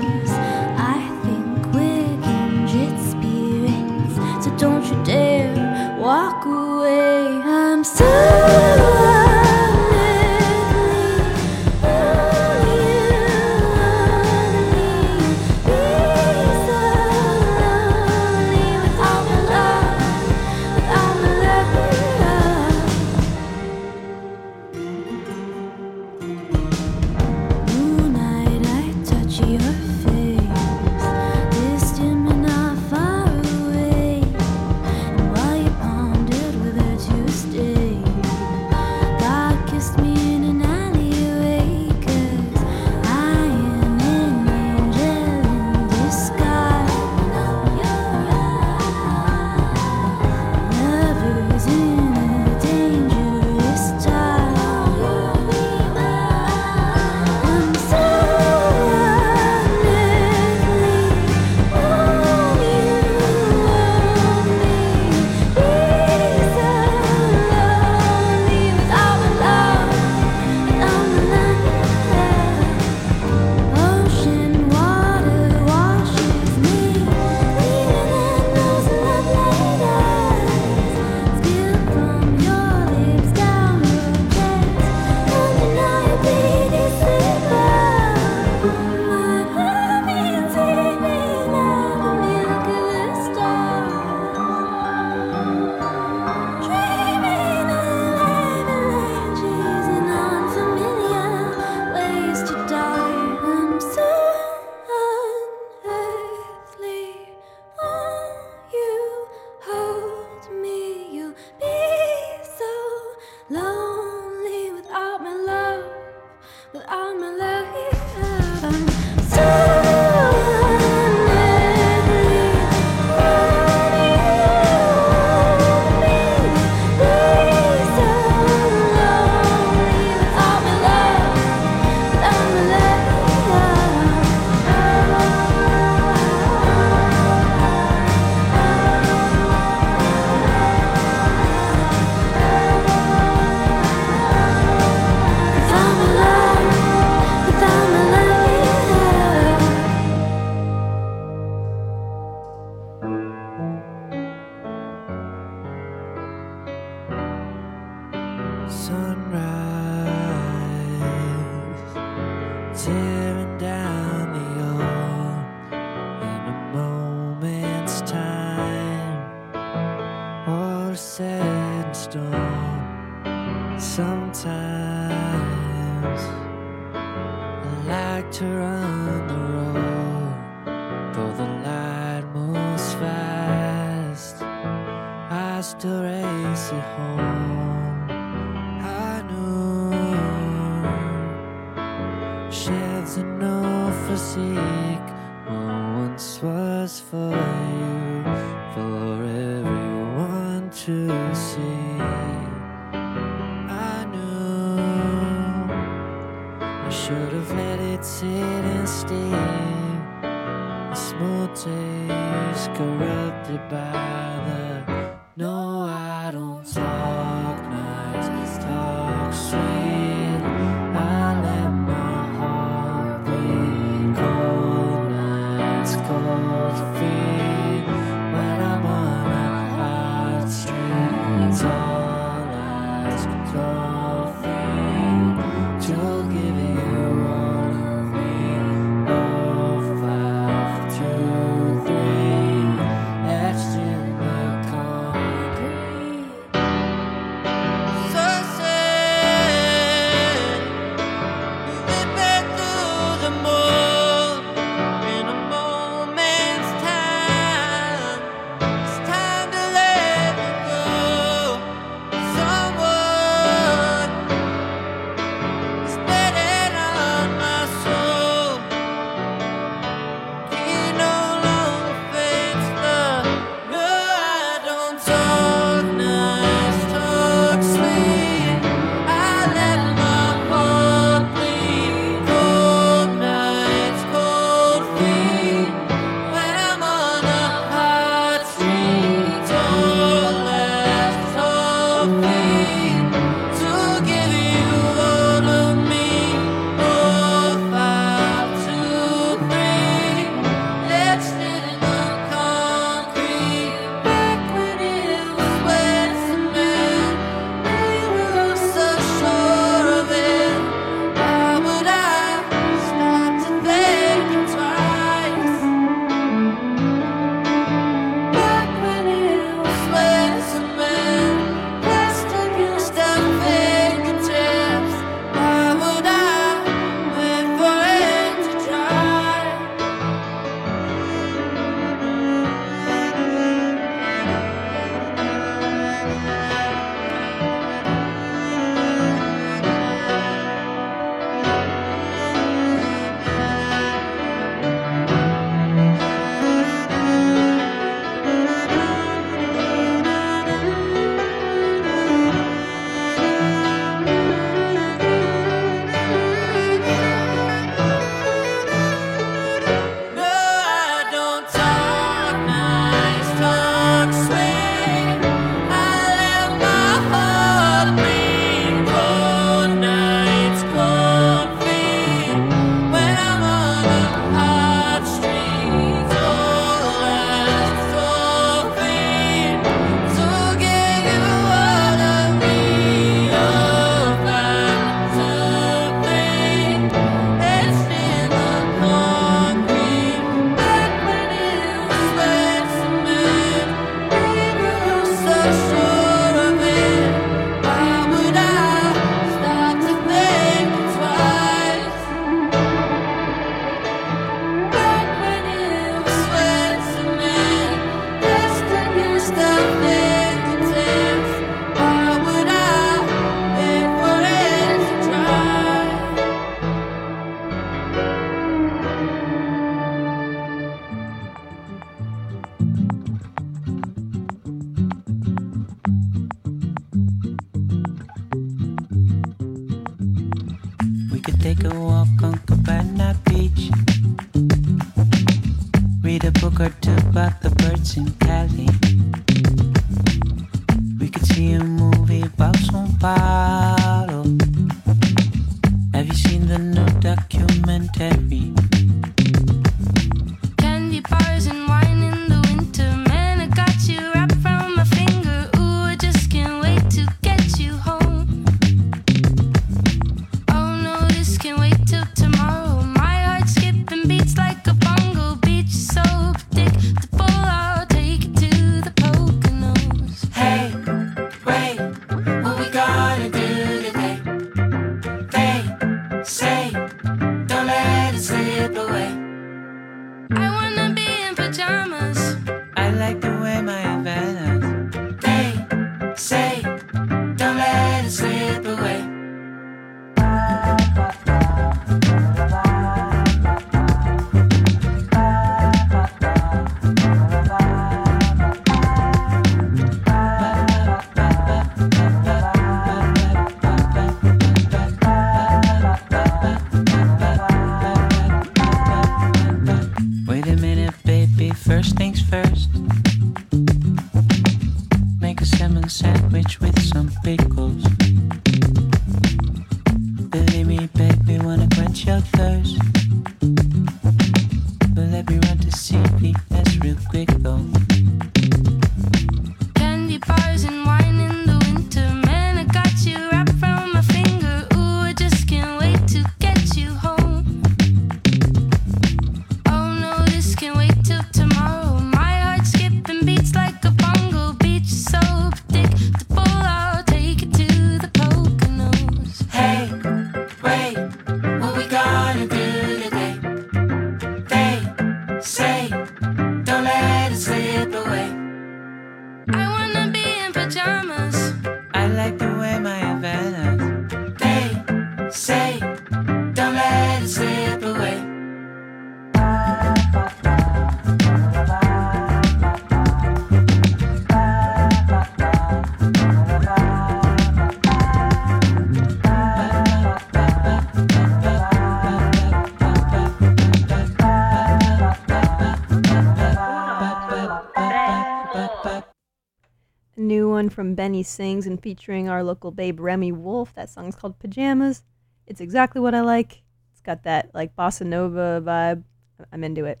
from Benny Sings and featuring our local babe Remi Wolf. That song's called Pajamas. It's exactly what I like. It's got that like bossa nova vibe. I'm into it.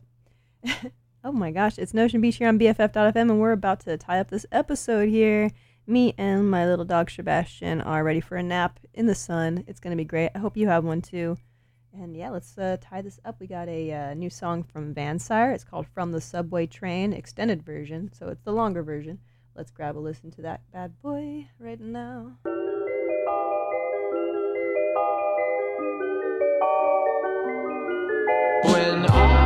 oh my gosh, it's Nocean Beach here on BFF.fm, and we're about to tie up this episode here. Me and my little dog Sebastian are ready for a nap in the sun. It's going to be great. I hope you have one too. And yeah, let's uh, tie this up. We got a uh, new song from Vansire. It's called From the Subway Train, extended version. So it's the longer version. Let's grab a listen to that bad boy right now. When I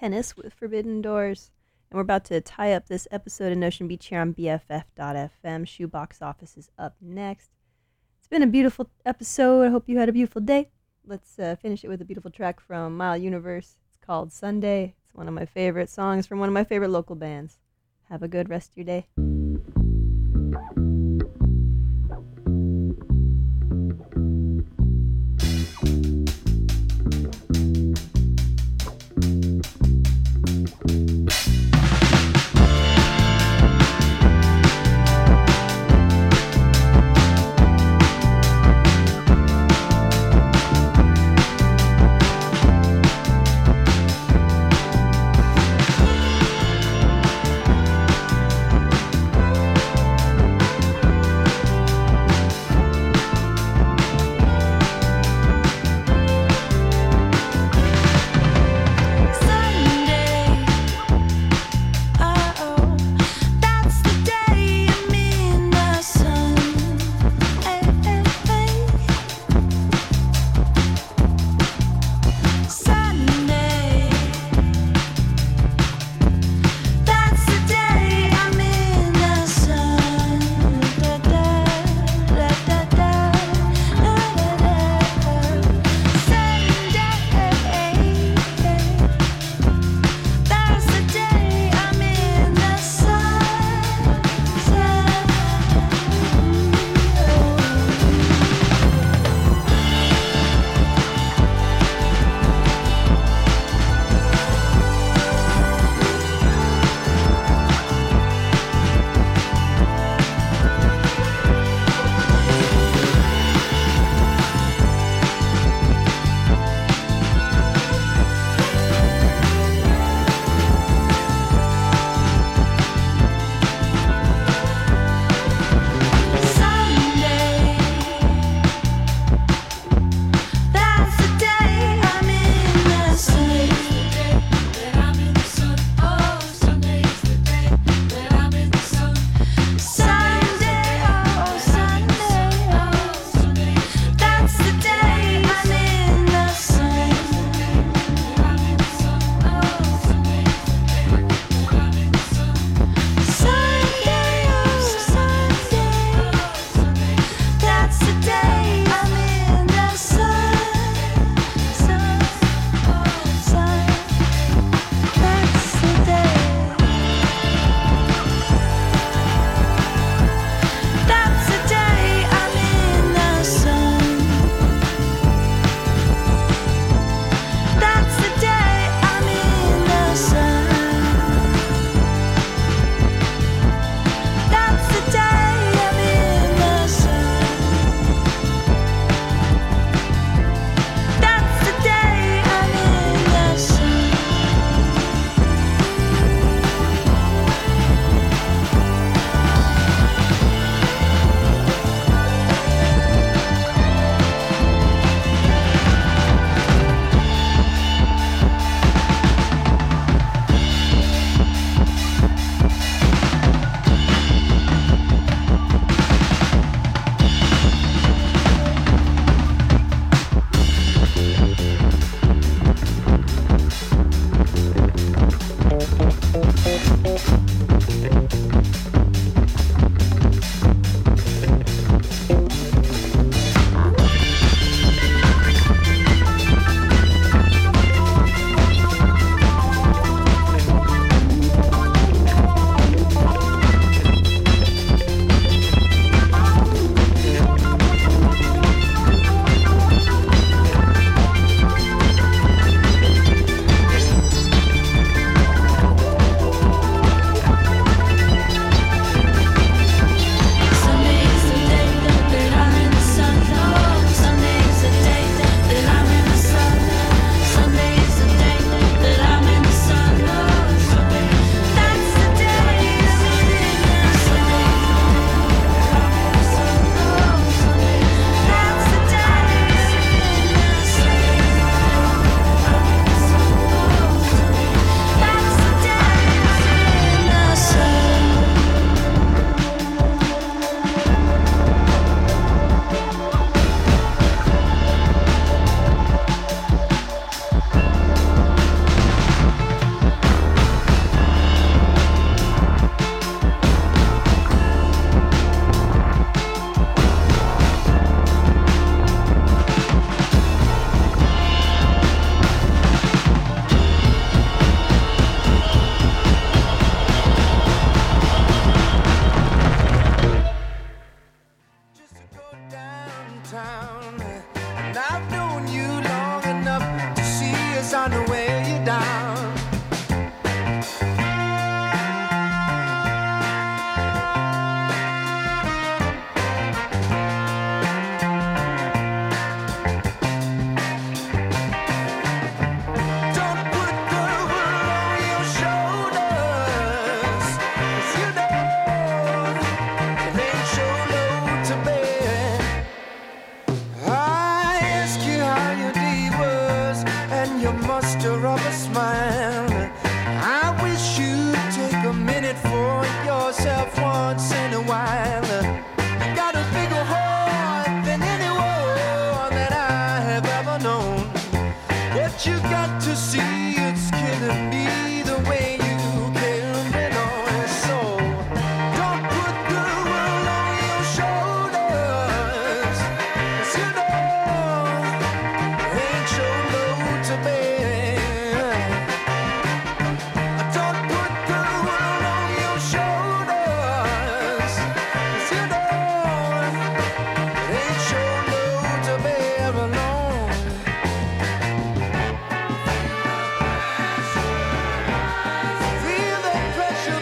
Tennis with Forbidden Doors. And we're about to tie up this episode of Nocean Beach here on BFF.FM. Shoebox Office is up next. It's been a beautiful episode. I hope you had a beautiful day. Let's uh, finish it with a beautiful track from Mile Universe. It's called Sunday. It's one of my favorite songs from one of my favorite local bands. Have a good rest of your day.